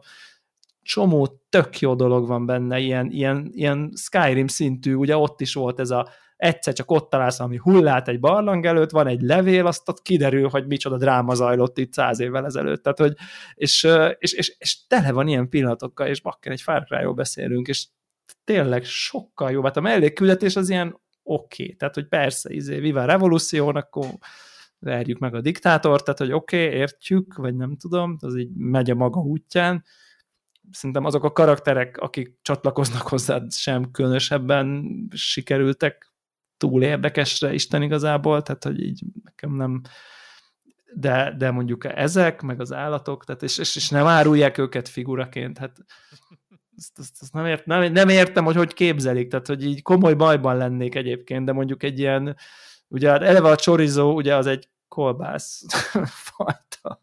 csomó tök jó dolog van benne, ilyen, ilyen, ilyen Skyrim szintű, ugye ott is volt ez a egyszer csak ott találsz ami hullát egy barlang előtt, van egy levél, azt ott kiderül, hogy micsoda dráma zajlott itt száz évvel ezelőtt. Tehát, hogy, és, és, és, és tele van ilyen pillanatokkal, és bakker egy Far cry beszélünk, és tényleg sokkal jobb. Hát a mellékküldetés az ilyen oké, okay. tehát hogy persze, izé, Viva Revolution, akkor verjük meg a diktátort, tehát hogy oké, okay, értjük, vagy nem tudom, az így megy a maga útján. Szerintem azok a karakterek, akik csatlakoznak hozzá, sem különösebben sikerültek túl érdekesre Isten igazából, tehát hogy így nekem nem de, de mondjuk ezek, meg az állatok, tehát és, és, és nem árulják őket figuraként, hát ezt, ezt, ezt nem, ért, nem, nem értem, hogy hogy képzelik, tehát hogy így komoly bajban lennék egyébként, de mondjuk egy ilyen, ugye hát eleve a chorizo, ugye az egy kolbász *laughs* fajta.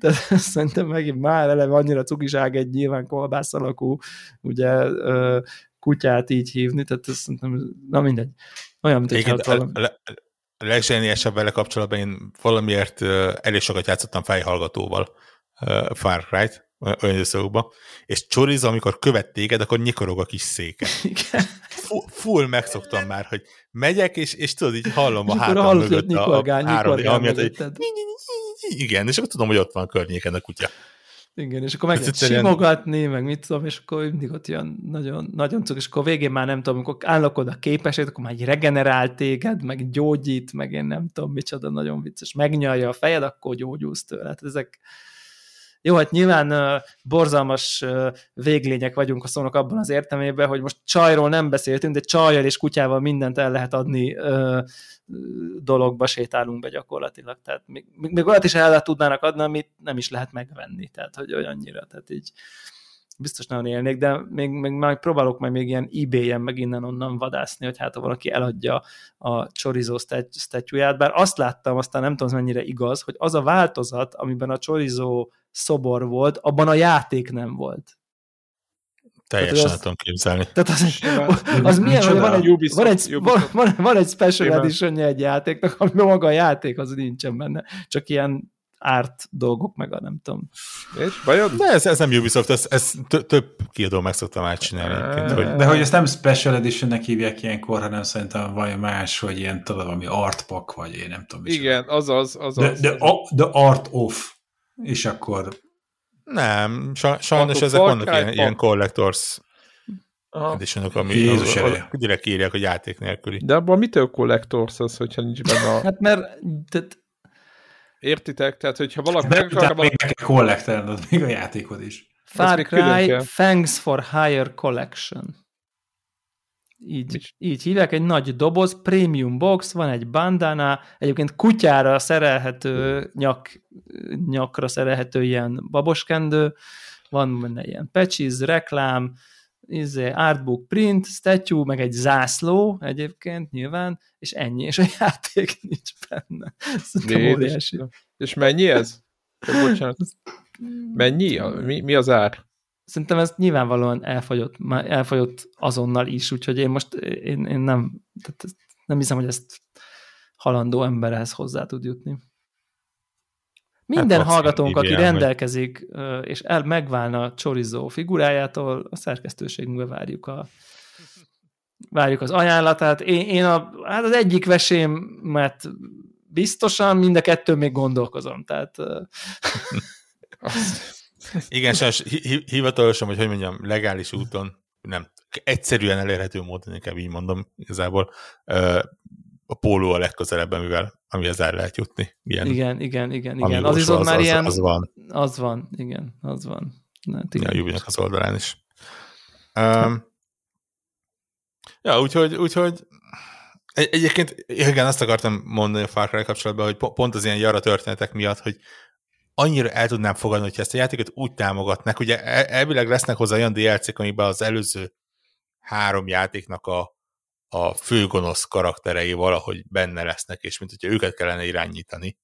Tehát szerintem megint már eleve annyira cukiság egy nyilván kolbász alakú, ugye kutyát így hívni, tehát ez szerintem, na mindegy. Olyan, mint egy valami... A legzseniesebb vele kapcsolatban én valamiért elég sokat játszottam fejhallgatóval Far Cry-t, olyan időszakokban, és Chorizo, amikor követ téged, akkor nyikorog a kis széke. Igen. Full megszoktam már, hogy megyek, és, és tudod, így hallom a hátam mögött a, a három, amiatt, hogy igen, és akkor tudom, hogy ott van a környéken a kutya. Igen, és akkor meg lehet simogatni, meg mit tudom, és akkor mindig ott jön nagyon, nagyon cuk, és akkor végén már nem tudom, amikor állok oda képesét, akkor már regenerál téged, meg gyógyít, meg én nem tudom micsoda, nagyon vicces, megnyalja a fejed, akkor gyógyulsz tőle. Hát ezek, jó, hát nyilván uh, borzalmas uh, véglények vagyunk a szónak abban az értelmében, hogy most csajról nem beszéltünk, de csajjal és kutyával mindent el lehet adni uh, dologba sétálunk be gyakorlatilag. Tehát még, még olyat is el tudnának adni, amit nem is lehet megvenni. Tehát, hogy olyannyira. Tehát így biztos nagyon élnék, de még, még majd próbálok majd még ilyen ebay-en meg innen-onnan vadászni, hogy hát ha valaki eladja a chorizo statúját, bár azt láttam, aztán nem tudom, mennyire igaz, hogy az a változat, amiben a chorizo szobor volt, abban a játék nem volt. Teljesen az, tudom képzelni. Tehát az, az, az milyen, hogy van egy, Ubisoft, van, egy, Ubisoft. van, van egy special edition egy játéknak, amiben maga a játék az nincsen benne, csak ilyen árt dolgok, meg a nem tudom. És bajod? De ez, ez nem Ubisoft, ez, ez több kiadó meg szokta már csinálni. Hogy... De hogy ezt nem Special Editionnek hívják ilyenkor, hanem szerintem valami más, hogy ilyen tudod, valami art pack, vagy én nem tudom. Igen, azaz, azaz. The, the, the art of és akkor... Nem, sajnos ezek vannak ilyen, ilyen collectors editionok, ami Jézus az, az, direkt írják, hogy játék nélküli. De abban mitől collectors az, hogyha nincs benne a... *laughs* Hát mert... Tehát... Értitek? Tehát, hogyha valaki... De akar, még meg kell még a játékod is. Far Cry Thanks for Higher Collection. Így, így hívják, egy nagy doboz, premium box, van egy bandana, egyébként kutyára szerelhető, nyak, nyakra szerelhető ilyen baboskendő, van benne ilyen patches, reklám, izé, artbook print, statue, meg egy zászló egyébként nyilván, és ennyi, és a *laughs* játék nincs benne. és, és mennyi ez? Bocsánat. Mennyi? Mi, mi az ár? Szerintem ez nyilvánvalóan elfogyott, elfogyott azonnal is, úgyhogy én most én, én nem, tehát nem hiszem, hogy ezt halandó emberhez hozzá tud jutni. Minden hát hallgatónk, aki rendelkezik, és el megválna Chorizó figurájától, a szerkesztőségünkbe várjuk a várjuk az ajánlatát. Én, én a, hát az egyik vesémet biztosan, mind a kettő még gondolkozom, tehát... Igen, sajnos hivatalosan, hogy hogy mondjam, legális úton, nem, egyszerűen elérhető módon, inkább így mondom igazából, a póló a legközelebb, amivel, amihez el lehet jutni. Ilyen, igen, igen, igen, igen. Az viszont már az, ilyen... Az van. Az van, igen, az van. Hát igen. A Jubinak az oldalán is. Um, ja, úgyhogy, úgyhogy egy, egyébként igen, azt akartam mondani a Far Cry kapcsolatban, hogy pont az ilyen jara történetek miatt, hogy annyira el tudnám fogadni, hogy ezt a játékot úgy támogatnak, ugye elvileg lesznek hozzá olyan DLC-k, amiben az előző három játéknak a, a főgonosz karakterei valahogy benne lesznek, és mint hogyha őket kellene irányítani,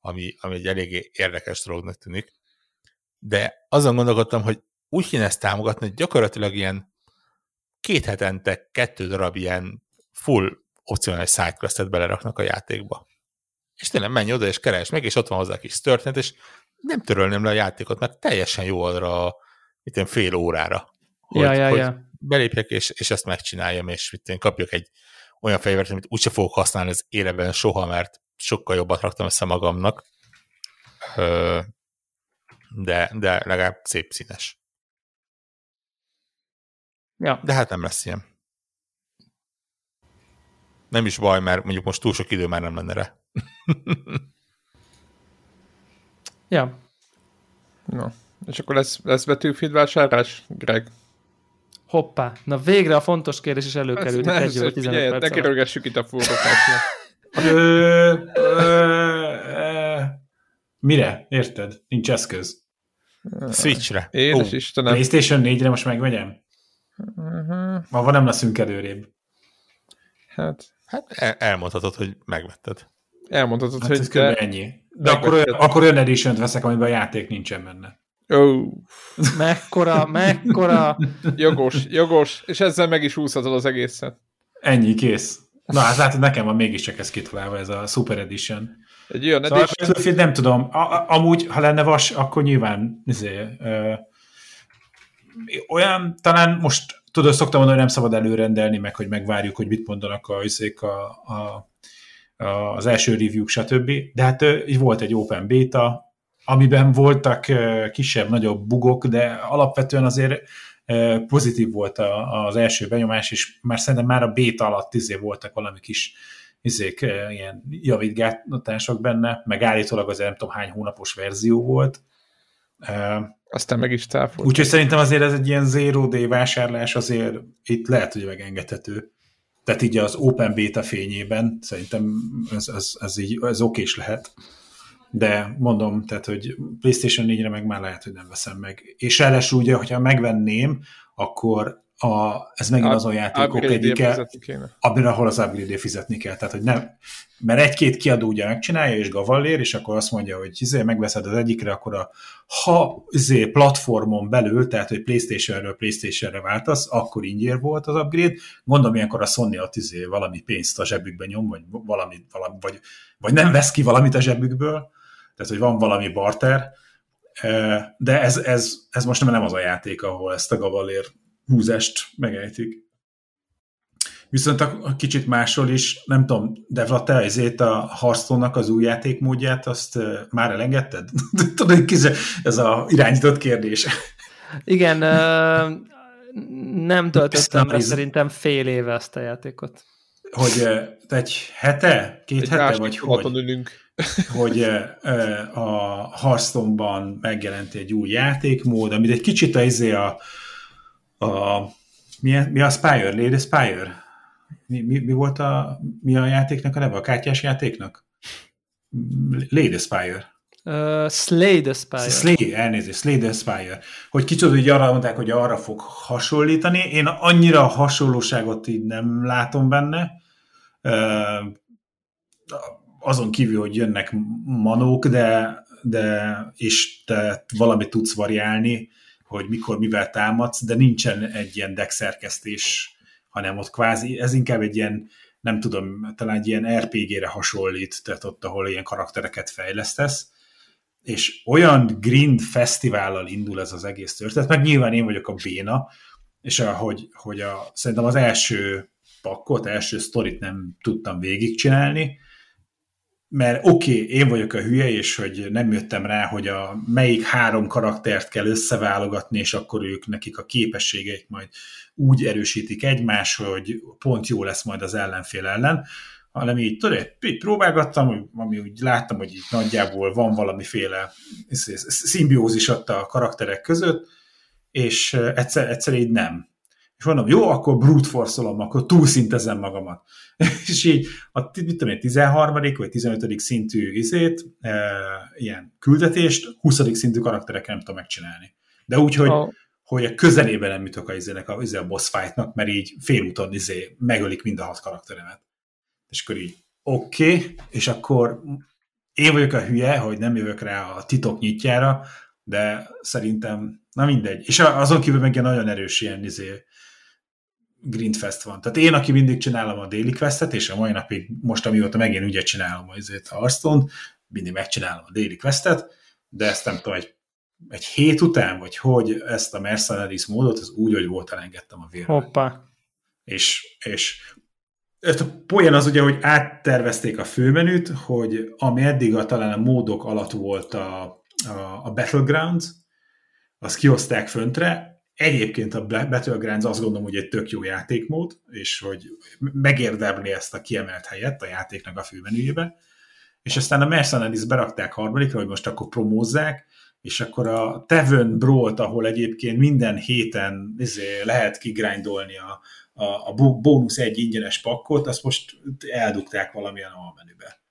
ami, ami egy eléggé érdekes dolognak tűnik. De azon gondolkodtam, hogy úgy kéne ezt támogatni, hogy gyakorlatilag ilyen két hetente kettő darab ilyen full opcionális sidequestet beleraknak a játékba. És tényleg menj oda és keres meg, és ott van hozzá kis történet, és nem törölném le a játékot, mert teljesen jó arra mint én, fél órára. Hogy, ja, ja, hogy ja. belépjek, és, és ezt megcsináljam, és mit én kapjak egy olyan fegyvert, amit úgyse fogok használni az életben soha, mert sokkal jobbat raktam össze magamnak. De, de legalább szép színes. Ja. De hát nem lesz ilyen. Nem is baj, mert mondjuk most túl sok idő már nem lenne rá. *laughs* ja. Na, és akkor lesz, lesz Battlefield vásárlás, Greg? Hoppá, na végre a fontos kérdés is előkerült. Hát, egy 15 perc ne kerülgessük itt a *laughs* Mire? Érted? Nincs eszköz. Switchre. Édes oh. Istenem. PlayStation 4-re most megvegyem? Uh-huh. Ma van nem leszünk előrébb. Hát, hát el- elmondhatod, hogy megvetted. Elmondhatod, hát hogy... Ez de... ennyi. De akkor olyan, akkor olyan edition veszek, amiben a játék nincsen benne. Oh. Mekkora, mekkora... jogos, jogos, és ezzel meg is húzhatod az egészet. Ennyi, kész. Na hát látod, nekem van mégiscsak ez kitalálva, ez a Super Edition. Egy olyan szóval edition... nem tudom, a, amúgy, ha lenne vas, akkor nyilván izé, ö, olyan, talán most tudod, szoktam mondani, hogy nem szabad előrendelni, meg hogy megvárjuk, hogy mit mondanak a, a, a, az első review stb. De hát így volt egy open beta, amiben voltak kisebb-nagyobb bugok, de alapvetően azért pozitív volt az első benyomás, és már szerintem már a beta alatt izé voltak valami kis izék, ilyen javítgatások benne, meg állítólag az nem tudom hány hónapos verzió volt. Aztán meg is cáfolt. Úgyhogy szerintem azért ez egy ilyen zero day vásárlás azért itt lehet, hogy megengedhető. Tehát így az Open Beta fényében szerintem ez, ez, ez így ez okés lehet. De mondom, tehát, hogy PlayStation 4-re meg már lehet, hogy nem veszem meg. És ráadásul ugye, hogyha megvenném, akkor a, ez megint Up, azon játékok egyike, abban, ahol az upgrade fizetni kell. Tehát, hogy nem, mert egy-két kiadó ugye megcsinálja, és gavallér, és akkor azt mondja, hogy izé, megveszed az egyikre, akkor a, ha izé, platformon belül, tehát, hogy Playstation-ről Playstation-re váltasz, akkor ingyen volt az upgrade. Gondolom, ilyenkor a Sony ott izé, valami pénzt a zsebükbe nyom, vagy, valami, valami, vagy, vagy nem vesz ki valamit a zsebükből, tehát, hogy van valami barter, de ez, ez, ez most nem az a játék, ahol ezt a gavallér húzást megejtik. Viszont a, kicsit másról is, nem tudom, Devla, te ezért a hearthstone az új játékmódját, azt már elengedted? *laughs* Tudod, ez a irányított kérdés. Igen, nem töltöttem be szerintem fél éve ezt a játékot. Hogy egy hete? Két egy hete? Vagy hogy? Ülünk. *laughs* hogy a Hearthstone-ban megjelent egy új játékmód, amit egy kicsit a, izé a, a mi, a, mi a Spire? Lady Spire? Mi, mi, mi, volt a, mi a játéknak a neve? A kártyás játéknak? Lady Spire. Uh, Slay the Spire. Slay, elnézést, Slay the Spire. Hogy kicsit hogy arra mondták, hogy arra fog hasonlítani. Én annyira hasonlóságot így nem látom benne. Uh, azon kívül, hogy jönnek manók, de, de és te valamit tudsz variálni, hogy mikor mivel támadsz, de nincsen egy ilyen deck szerkesztés, hanem ott kvázi, ez inkább egy ilyen, nem tudom, talán egy ilyen RPG-re hasonlít, tehát ott, ahol ilyen karaktereket fejlesztesz, és olyan grind fesztivállal indul ez az egész történet, meg nyilván én vagyok a béna, és ahogy, hogy a, szerintem az első pakkot, első sztorit nem tudtam végigcsinálni, mert oké, okay, én vagyok a hülye, és hogy nem jöttem rá, hogy a melyik három karaktert kell összeválogatni, és akkor ők nekik a képességeik majd úgy erősítik egymás, hogy pont jó lesz majd az ellenfél ellen, hanem így, tudod, így próbálgattam, ami úgy láttam, hogy itt nagyjából van valamiféle szimbiózis ott a karakterek között, és egyszer, egyszer így nem. És mondom, jó, akkor brute force akkor túlszintezem magamat. *laughs* és így a mit tudom én, 13. vagy 15. szintű izét, e, ilyen küldetést 20. szintű karakterek nem tudom megcsinálni. De úgy, hogy, oh. hogy a közelében nem jutok a, izének, a, izé a boss fightnak, mert így félúton izé megölik mind a hat karakteremet. És akkor így oké, okay, és akkor én vagyok a hülye, hogy nem jövök rá a titok nyitjára, de szerintem, na mindegy. És azon kívül meg ilyen nagyon erős ilyen izé, Grindfest van. Tehát én, aki mindig csinálom a Daily Questet, és a mai napig, most amióta megint ugye csinálom azért a hearthstone mindig megcsinálom a Daily Questet, de ezt nem tudom, egy, egy hét után, vagy hogy ezt a Mercenaries módot, az úgy, hogy volt, elengedtem a vérre. Hoppa. És, és a poén az ugye, hogy áttervezték a főmenüt, hogy ami eddig a, talán a módok alatt volt a, a, a Battlegrounds, azt kihozták föntre, Egyébként a Battlegrounds azt gondolom, hogy egy tök jó játékmód, és hogy megérdemli ezt a kiemelt helyet a játéknak a főmenüjébe, és aztán a Mercenaries berakták harmadikra, hogy most akkor promózzák, és akkor a Tevön Brawl-t, ahol egyébként minden héten izé, lehet kigrindolni a, a, a bónusz egy ingyenes pakkot, azt most eldugták valamilyen almenübe.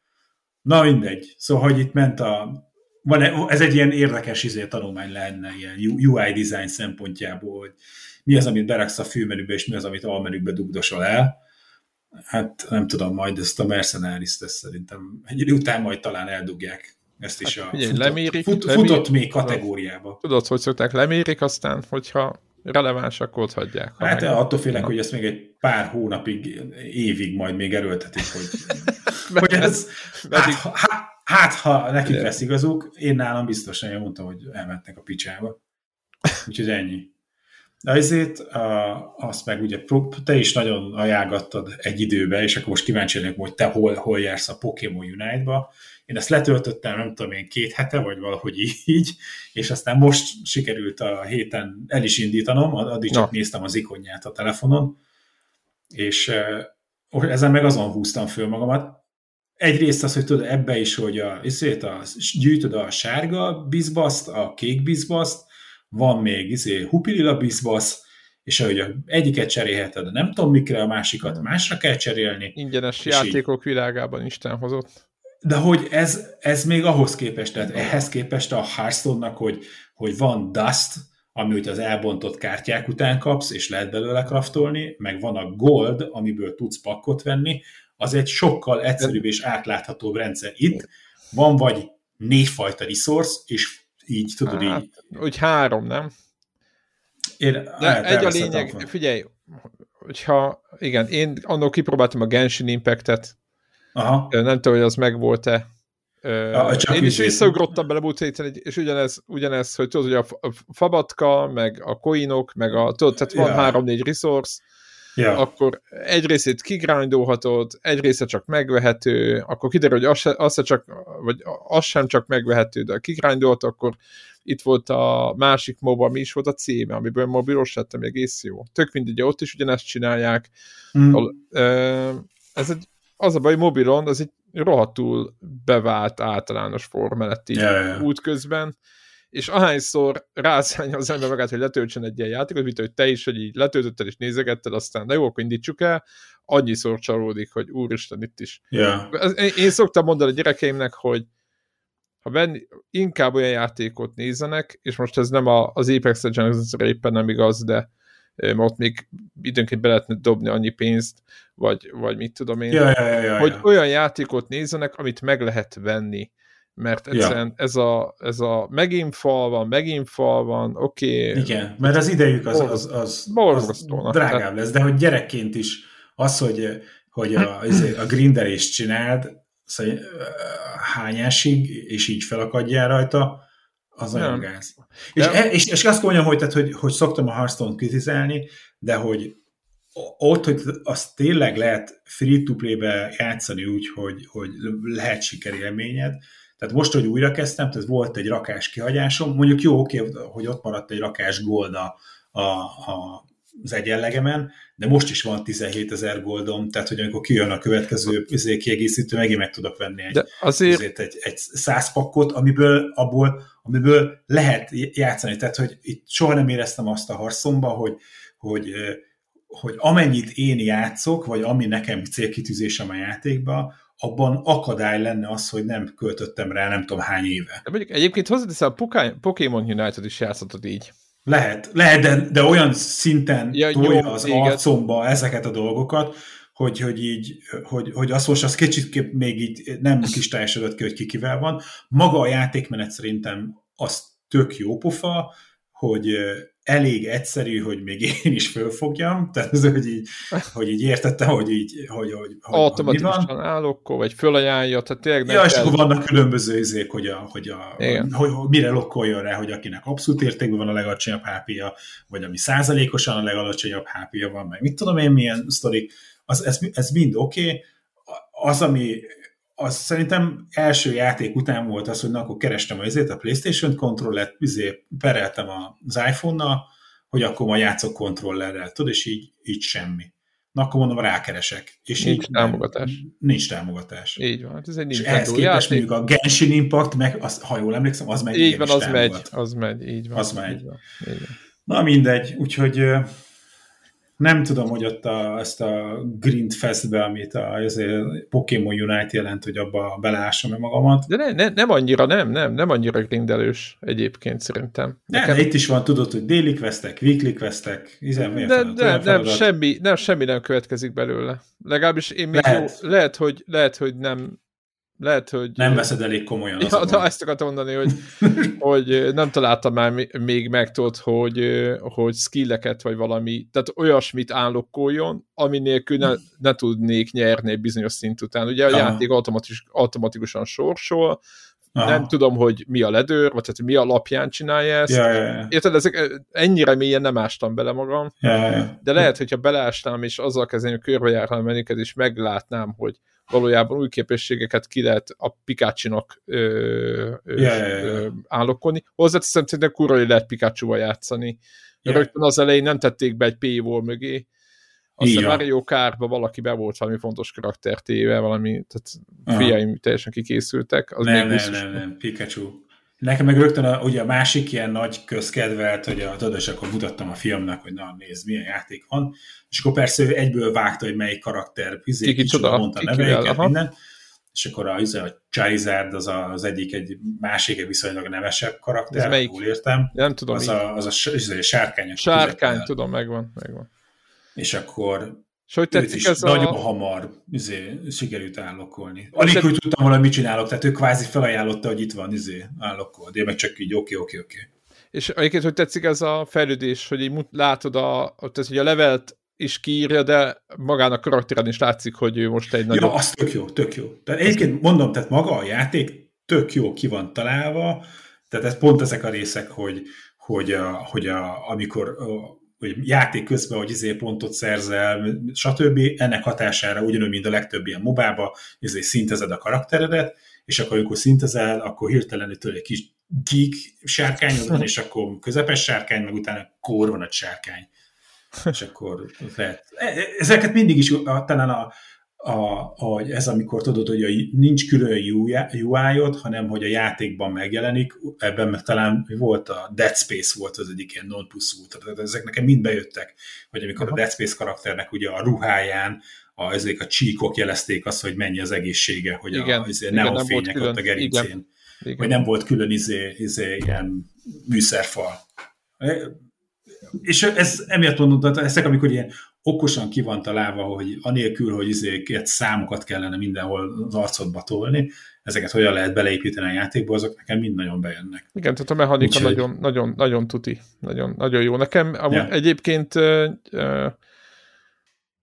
Na mindegy. Szóval, hogy itt ment a van, e- ez egy ilyen érdekes izé, tanulmány lenne, ilyen UI design szempontjából, hogy mi az, amit beraksz a főmenübe, és mi az, amit almenübe dugdosol el. Hát nem tudom, majd ezt a Mercenaries-t ezt szerintem egy idő után majd talán eldugják ezt is hát, a figyelj, futott, lemérik, fut, lemérik, futott még kategóriába. Tudod, hogy szokták, lemérik, aztán, hogyha releváns, akkor ott hagyják. Hát meg... attól félek, hogy ezt még egy pár hónapig, évig majd még erőltetik, hogy, *laughs* hogy ez, hát, hát, Hát, ha nekik lesz igazuk, én nálam biztosan, én mondtam, hogy elmentek a picsába. Úgyhogy ennyi. De azért a, azt meg ugye te is nagyon ajánlgattad egy időbe, és akkor most kíváncsi lennék, hogy te hol, hol jársz a Pokémon Unite-ba. Én ezt letöltöttem, nem tudom én, két hete, vagy valahogy így, és aztán most sikerült a héten el is indítanom, addig csak Na. néztem az ikonját a telefonon, és ezen meg azon húztam föl magamat egyrészt az, hogy tudod, ebbe is, hogy a, izét, a, gyűjtöd a sárga bizbaszt, a kék bizbaszt, van még izé, hupilila bizbasz, és ahogy a egyiket cserélheted, nem tudom mikre, a másikat másra kell cserélni. Ingyenes játékok így. világában Isten hozott. De hogy ez, ez még ahhoz képest, tehát ehhez képest a Hearthstone-nak, hogy, hogy van Dust, amit az elbontott kártyák után kapsz, és lehet belőle kraftolni, meg van a Gold, amiből tudsz pakkot venni, az egy sokkal egyszerűbb és átláthatóbb rendszer. Itt van vagy négyfajta resource, és így tudod hát, így... Úgy három, nem? Én, De hát, egy a lényeg, van. figyelj, hogyha, igen, én annól kipróbáltam a Genshin Impact-et, Aha. nem tudom, hogy az megvolt-e, a, csak én is visszaugrottam bele múlt héten, és ugyanez, ugyanez, hogy tudod, hogy a fabatka, meg a coinok, meg a, tudod, tehát van három-négy ja. resource, ja. akkor egy részét kigrindolhatod, egy része csak megvehető, akkor kiderül, hogy az, se, az, se csak, vagy az sem csak megvehető, de kigrindolt, akkor itt volt a másik mobil, mi is volt a címe, amiből mobilos lettem egész jó. Tök mindegy, ott is ugyanezt csinálják. Mm. Ez egy, az a baj, mobilon, az egy rohadtul bevált általános formelet így yeah, yeah. útközben, és ahányszor rászállja az ember magát, hogy letöltsön egy ilyen játékot, mint hogy te is, hogy így letöltötted és nézegetted, aztán de jó, akkor indítsuk el, annyiszor csalódik, hogy úristen, itt is. Yeah. Én, én szoktam mondani a gyerekeimnek, hogy ha venni, inkább olyan játékot nézzenek, és most ez nem a, az Apex legends éppen nem igaz, de ott még időnként be lehetne dobni annyi pénzt, vagy, vagy mit tudom én, ja, ja, ja, ja, hogy olyan játékot nézzenek, amit meg lehet venni mert egyszerűen ja. ez, a, ez a megint fal van, megint fal van, oké. Okay. Igen, mert az idejük az, az, az, az drágább lesz, de hogy gyerekként is az, hogy, hogy a, a grindelést csináld, hányásig, és így felakadjál rajta, az nagyon gáz. És, e, és, és azt mondjam, hogy, tehát, hogy, hogy szoktam a Hearthstone kritizálni, de hogy ott, hogy azt tényleg lehet free-to-play-be játszani úgy, hogy, hogy lehet sikerélményed. Tehát most, hogy újra kezdtem, tehát volt egy rakás kihagyásom, mondjuk jó, oké, hogy ott maradt egy rakás gold a, a, a az egyenlegemen, de most is van 17 ezer goldom, tehát hogy amikor kijön a következő izé, kiegészítő, megint meg tudok venni egy, de azért... azért egy, egy száz pakkot, amiből, abból, amiből lehet játszani. Tehát, hogy itt soha nem éreztem azt a harcomba, hogy, hogy, hogy amennyit én játszok, vagy ami nekem célkitűzésem a játékba, abban akadály lenne az, hogy nem költöttem rá nem tudom hány éve. De mondjuk egyébként hozzáteszem, a Pokémon United is játszhatod így. Lehet, lehet, de, de olyan szinten ja, tolja jó, az igen. arcomba ezeket a dolgokat, hogy, hogy így, hogy, hogy azt most az kicsit még így nem kis teljesedett ki, hogy ki kivel van. Maga a játékmenet szerintem az tök jó pofa, hogy elég egyszerű, hogy még én is fölfogjam, tehát ez, hogy így, hogy így értettem, hogy így, hogy, hogy, hogy Automatikusan hogy állokol, vagy fölajánlja, tehát tényleg Ja, és akkor vannak különböző izék, hogy, a, hogy, a, hogy, hogy, mire lokkoljon rá, hogy akinek abszolút értékben van a legalacsonyabb HP-ja, vagy ami százalékosan a legalacsonyabb HP-ja van, meg mit tudom én, milyen sztorik, az, ez, ez mind oké. Okay. Az, ami az szerintem első játék után volt az, hogy na, akkor kerestem azért a Playstation kontrollet, izé, pereltem az iPhone-nal, hogy akkor ma játszok kontrollerrel, tudod, és így, így semmi. Na akkor mondom, rákeresek. És nincs így, támogatás. Nem, nincs támogatás. Így van, hát ez egy És ehhez képest mondjuk a Genshin Impact, meg az, ha jól emlékszem, az megy. Így van, az támogat. megy, az megy, így van. Az megy. Így van, így van. Na mindegy, úgyhogy nem tudom, hogy ott a, ezt a Grind Festbe, amit a, azért Pokémon Unite jelent, hogy abba beleássam-e magamat. De ne, ne, nem annyira, nem, nem, nem annyira grindelős egyébként szerintem. Nekem... Ne, itt is van, tudod, hogy daily questek, weekly questek, hiszen de, de, de nem, semmi, nem, semmi nem következik belőle. Legalábbis én még lehet. Jó, lehet, hogy, lehet, hogy nem, lehet, hogy... Nem veszed elég komolyan. Ja, az ezt akartam mondani, hogy, *laughs* hogy nem találtam már még meg, tudod, hogy, hogy skilleket vagy valami, tehát olyasmit állokkoljon, ami nélkül ne, ne tudnék nyerni bizonyos szint után. Ugye a Aha. játék automatikus, automatikusan sorsol, Aha. nem tudom, hogy mi a ledőr, vagy tehát mi alapján csinálja ezt. Ja, ja, ja. Érted, ezek, ennyire mélyen nem ástam bele magam, ja, ja. de lehet, hogyha beleásnám, és azzal kezdeném körbejárni a menüket, és meglátnám, hogy valójában új képességeket ki lehet a Pikachu-nak yeah, yeah, yeah. állokkolni. Hozzáteszem, szerintem kurva, lehet Pikachu-val játszani. Yeah. Rögtön az elején nem tették be egy paywall mögé. Aztán Mario Kart-ba valaki be volt valami fontos karaktertéve, valami, tehát uh-huh. fiaim teljesen kikészültek. Az nem, nem, nem, nem, Pikachu. Nekem meg rögtön a, ugye a másik ilyen nagy közkedvelt, hogy a, tudod, és akkor mutattam a filmnek, hogy na nézd, milyen játék van, és akkor persze ő egyből vágta, hogy melyik karakter, izé, ki, kicsoda, mondta a neveiket, minden, és akkor a, izé, a Charizard az, a, az egyik, egy másik, egy viszonylag nevesebb karakter, melyik? jól értem. Nem tudom. Az a, az a, az a sárkány. Sárkány, tudom, megvan, megvan. És akkor és hogy tetszik is ez nagyon a... hamar izé, sikerült állokkolni. Alig, hogy tudtam volna, mit csinálok, tehát ő kvázi felajánlotta, hogy itt van, izé, állokol. De én meg csak így, oké, oké, oké. És egyébként, hogy tetszik ez a fejlődés, hogy így látod, a, tehát, hogy a levelt is kiírja, de magán a karakteren is látszik, hogy ő most egy nagyon... Ja, az tök jó, tök jó. Tehát egyébként mondom, tehát maga a játék tök jó ki van találva, tehát ez pont ezek a részek, hogy, hogy, a, hogy a, amikor a, hogy játék közben, hogy izé pontot szerzel, stb. Ennek hatására ugyanúgy, mint a legtöbb ilyen mobába, izé szintezed a karakteredet, és akkor, amikor szintezel, akkor hirtelen egy kis geek sárkányod van, és akkor közepes sárkány, meg utána kór van a sárkány. És akkor lehet. E, e, ezeket mindig is talán a, a, a, ez amikor tudod, hogy a, nincs külön UI-od, hanem hogy a játékban megjelenik, ebben meg talán volt a Dead Space volt az egyik ilyen non plus ultra, tehát ezek nekem mind bejöttek, hogy amikor Aha. a Dead Space karakternek ugye a ruháján a, ezek a csíkok jelezték azt, hogy mennyi az egészsége, hogy igen, a izé, igen, neonfények ott a gerincén, igen, igen. hogy nem volt külön izé, izé ilyen műszerfal. És ez emiatt mondom, ezek, amikor ilyen okosan ki van találva, hogy anélkül, hogy izéket, számokat kellene mindenhol az arcodba tolni, ezeket hogyan lehet beleépíteni a játékba, azok nekem mind nagyon bejönnek. Igen, tehát a mechanika Úgyhogy... nagyon, nagyon, nagyon tuti, nagyon, nagyon jó. Nekem amúgy ja. egyébként uh,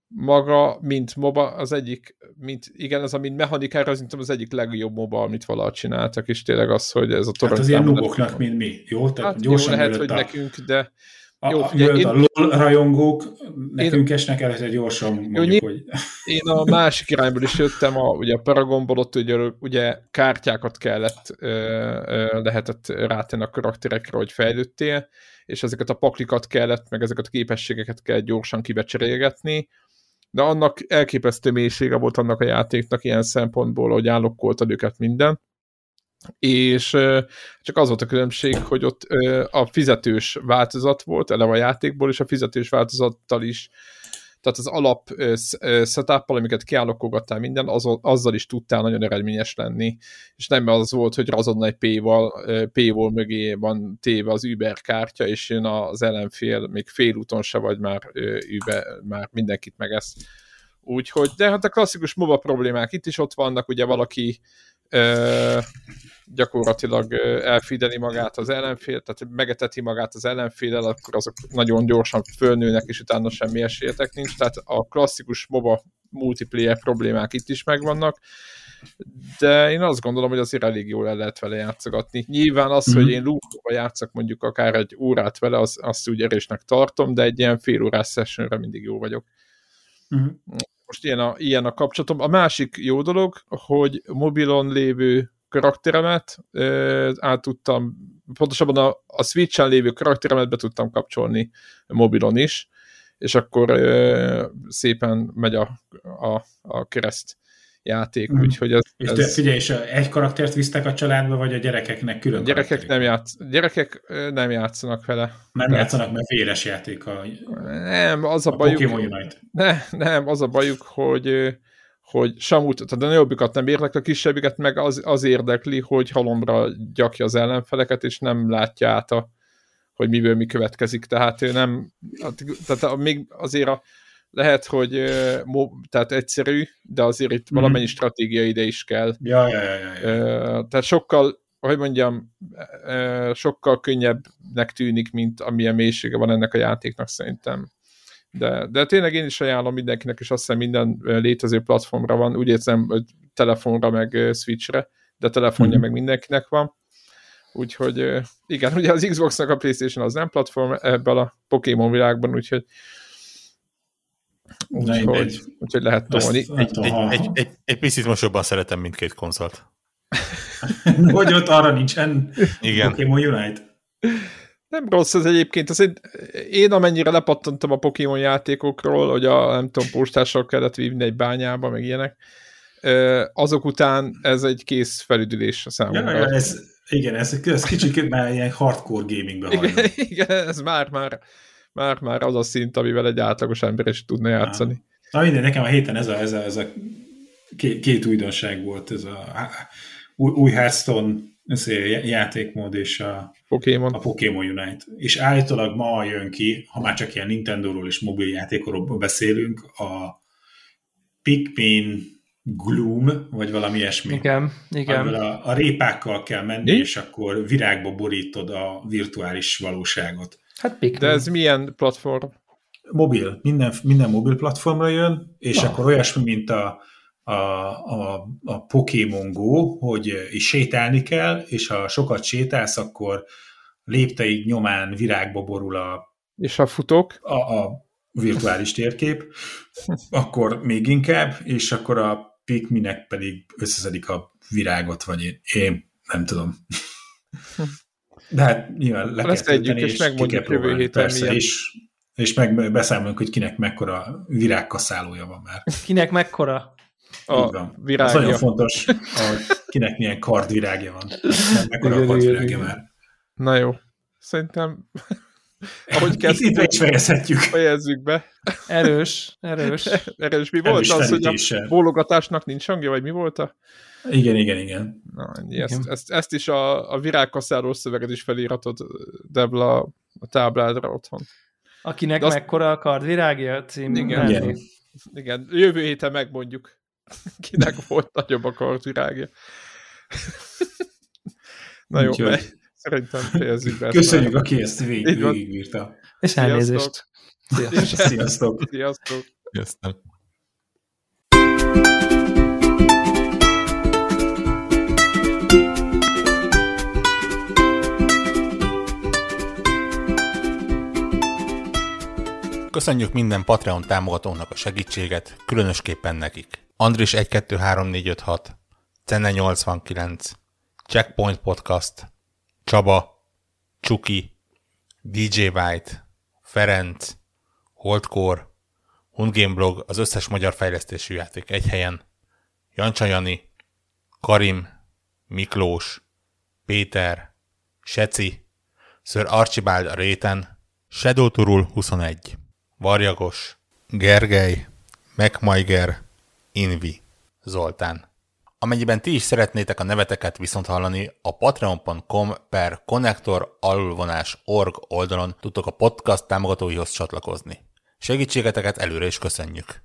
maga, mint MOBA, az egyik, mint, igen, az, mint mechanikára, az, az egyik legjobb MOBA, amit valaha csináltak, és tényleg az, hogy ez a torony... Hát az ilyen nuboknak, mint mi, jó? Tehát hát gyorsan jó, lehet, hogy a... nekünk, de a, jó, ugye, én, a LOL rajongók, nekünk én, esnek el, hogy gyorsan mondjuk, jó, hogy... Én a másik irányból is jöttem, a, ugye a Paragonból ott ugye, ugye kártyákat kellett, ö, ö, lehetett rátenni a karakterekre, hogy fejlődtél, és ezeket a paklikat kellett, meg ezeket a képességeket kell gyorsan kibecserélgetni, de annak elképesztő mélysége volt annak a játéknak ilyen szempontból, hogy állokkoltad őket minden, és csak az volt a különbség, hogy ott a fizetős változat volt eleve a játékból, és a fizetős változattal is tehát az alap setup amiket kiállokogattál minden, az, azzal is tudtál nagyon eredményes lenni, és nem az volt, hogy azonnal egy P-val, P-val mögé van téve az Uber kártya, és jön az ellenfél, még félúton se vagy már Uber, már mindenkit megesz. Úgyhogy, de hát a klasszikus MOBA problémák itt is ott vannak, ugye valaki gyakorlatilag elfideli magát az ellenfél, tehát megeteti magát az ellenféllel, akkor azok nagyon gyorsan fölnőnek, és utána semmi esélyetek nincs. Tehát a klasszikus MOBA multiplayer problémák itt is megvannak, de én azt gondolom, hogy azért elég jól el lehet vele játszogatni. Nyilván az, mm-hmm. hogy én loopba játszok mondjuk akár egy órát vele, az, azt úgy erősnek tartom, de egy ilyen fél órás sessionre mindig jó vagyok. Mm-hmm. Most ilyen a, ilyen a kapcsolatom. A másik jó dolog, hogy mobilon lévő karakteremet át tudtam, pontosabban a, a Switch-en lévő karakteremet be tudtam kapcsolni mobilon is, és akkor szépen megy a, a, a kereszt játék, mm. úgyhogy ez... És ez... figyelj, és egy karaktert visztek a családba, vagy a gyerekeknek külön a gyerekek nem, játsz... gyerekek nem játszanak vele. Nem Tehát... játszanak, mert véres játék a... Nem, az a, a bajuk... Pokémon Unite. Ne, nem, az a bajuk, hogy hogy Samut, tehát a nagyobbikat nem érdekli, a kisebbiket meg az, az érdekli, hogy halomra gyakja az ellenfeleket, és nem látja át a, hogy miből mi következik. Tehát ő nem, tehát még azért a, lehet, hogy tehát egyszerű, de azért itt mm. valamennyi stratégia ide is kell. Ja, ja, ja, ja, ja. Tehát sokkal, hogy mondjam, sokkal könnyebbnek tűnik, mint amilyen mélysége van ennek a játéknak szerintem. De, de tényleg én is ajánlom mindenkinek, és azt hiszem minden létező platformra van, úgy érzem, hogy telefonra, meg Switchre, de telefonja mm. meg mindenkinek van. Úgyhogy igen, ugye az Xboxnak a Playstation az nem platform ebben a Pokémon világban, úgyhogy Úgyhogy, úgyhogy lehet tolni. Egy, egy, egy, egy, egy picit most jobban szeretem mindkét konzolt. *laughs* hogy ott arra nincsen Igen. Pokémon Unite. Nem rossz ez egyébként. Az egy, én amennyire lepattantam a Pokémon játékokról, hogy a nem tudom, postással kellett vívni egy bányába, meg ilyenek, azok után ez egy kész felüdülés a számomra. Ja, ez, igen, ez, ez kicsit már ilyen hardcore gamingbe igen, *laughs* igen, ez már, már, már, már az a szint, amivel egy átlagos ember is tudna játszani. Na minden, nekem a héten ez a, ez a, ez a két, két újdonság volt, ez a új, új Hearthstone ez a játékmód és a Pokémon. a Pokémon Unite. És állítólag ma jön ki, ha már csak ilyen Nintendo-ról és mobiljátékokról beszélünk, a Pikmin Gloom, vagy valami ilyesmi. Igen, igen. A, a répákkal kell menni, Mi? és akkor virágba borítod a virtuális valóságot. Hát Pikmin. De ez milyen platform? Mobil. Minden, minden mobil platformra jön, és Na. akkor olyasmi, mint a a, a, a Pokémon Go, hogy is sétálni kell, és ha sokat sétálsz, akkor lépteig nyomán virágba borul a és a futók? A, a virtuális térkép, akkor még inkább, és akkor a Pikminek pedig összeszedik a virágot, vagy én, én nem tudom. *laughs* De hát nyilván le együtt, és, és megmondjuk jövő héten persze, milyen. És, és meg beszámolunk, hogy kinek mekkora virágkaszálója van már. Kinek mekkora? a virágja. Ez nagyon fontos, hogy kinek milyen kardvirágja van. Mekkora a kardvirágja már. Na jó. Szerintem *laughs* ahogy kezdtük, itt is fejezhetjük. *laughs* Fejezzük be. Erős, erős. *laughs* Erős. Mi volt az, hogy a bólogatásnak nincs hangja, vagy mi volt a... Igen, igen, igen. Na, ennyi. Ezt, ezt, ezt, is a, a virágkaszáló szöveget is felírhatod, Debla, a tábládra otthon. Akinek azt... mekkora a kardvirágja cím. Igen. igen. igen. Jövő héten megmondjuk. *laughs* Kinek volt nagyobb a kartvirágja. *laughs* Na jó, Úgyhogy... szerintem fejezzük be. Köszönjük, aki ezt vég, végigírta. És elnézést. Sziasztok. Sziasztok. Sziasztok. Köszönöm. Köszönjük minden Patreon támogatónak a segítséget, különösképpen nekik. Andris 123456, Cenne 89, Checkpoint Podcast, Csaba, Csuki, DJ White, Ferenc, Holdcore, Hundgame Blog, az összes magyar fejlesztésű játék egy helyen, Jancsa Jani, Karim, Miklós, Péter, Seci, Sir Archibald a réten, Shadow Turul 21, Varjagos, Gergely, MacMaiger, Invi, Zoltán. Amennyiben ti is szeretnétek a neveteket viszont hallani, a patreon.com per connector org oldalon tudtok a podcast támogatóihoz csatlakozni. Segítségeteket előre is köszönjük!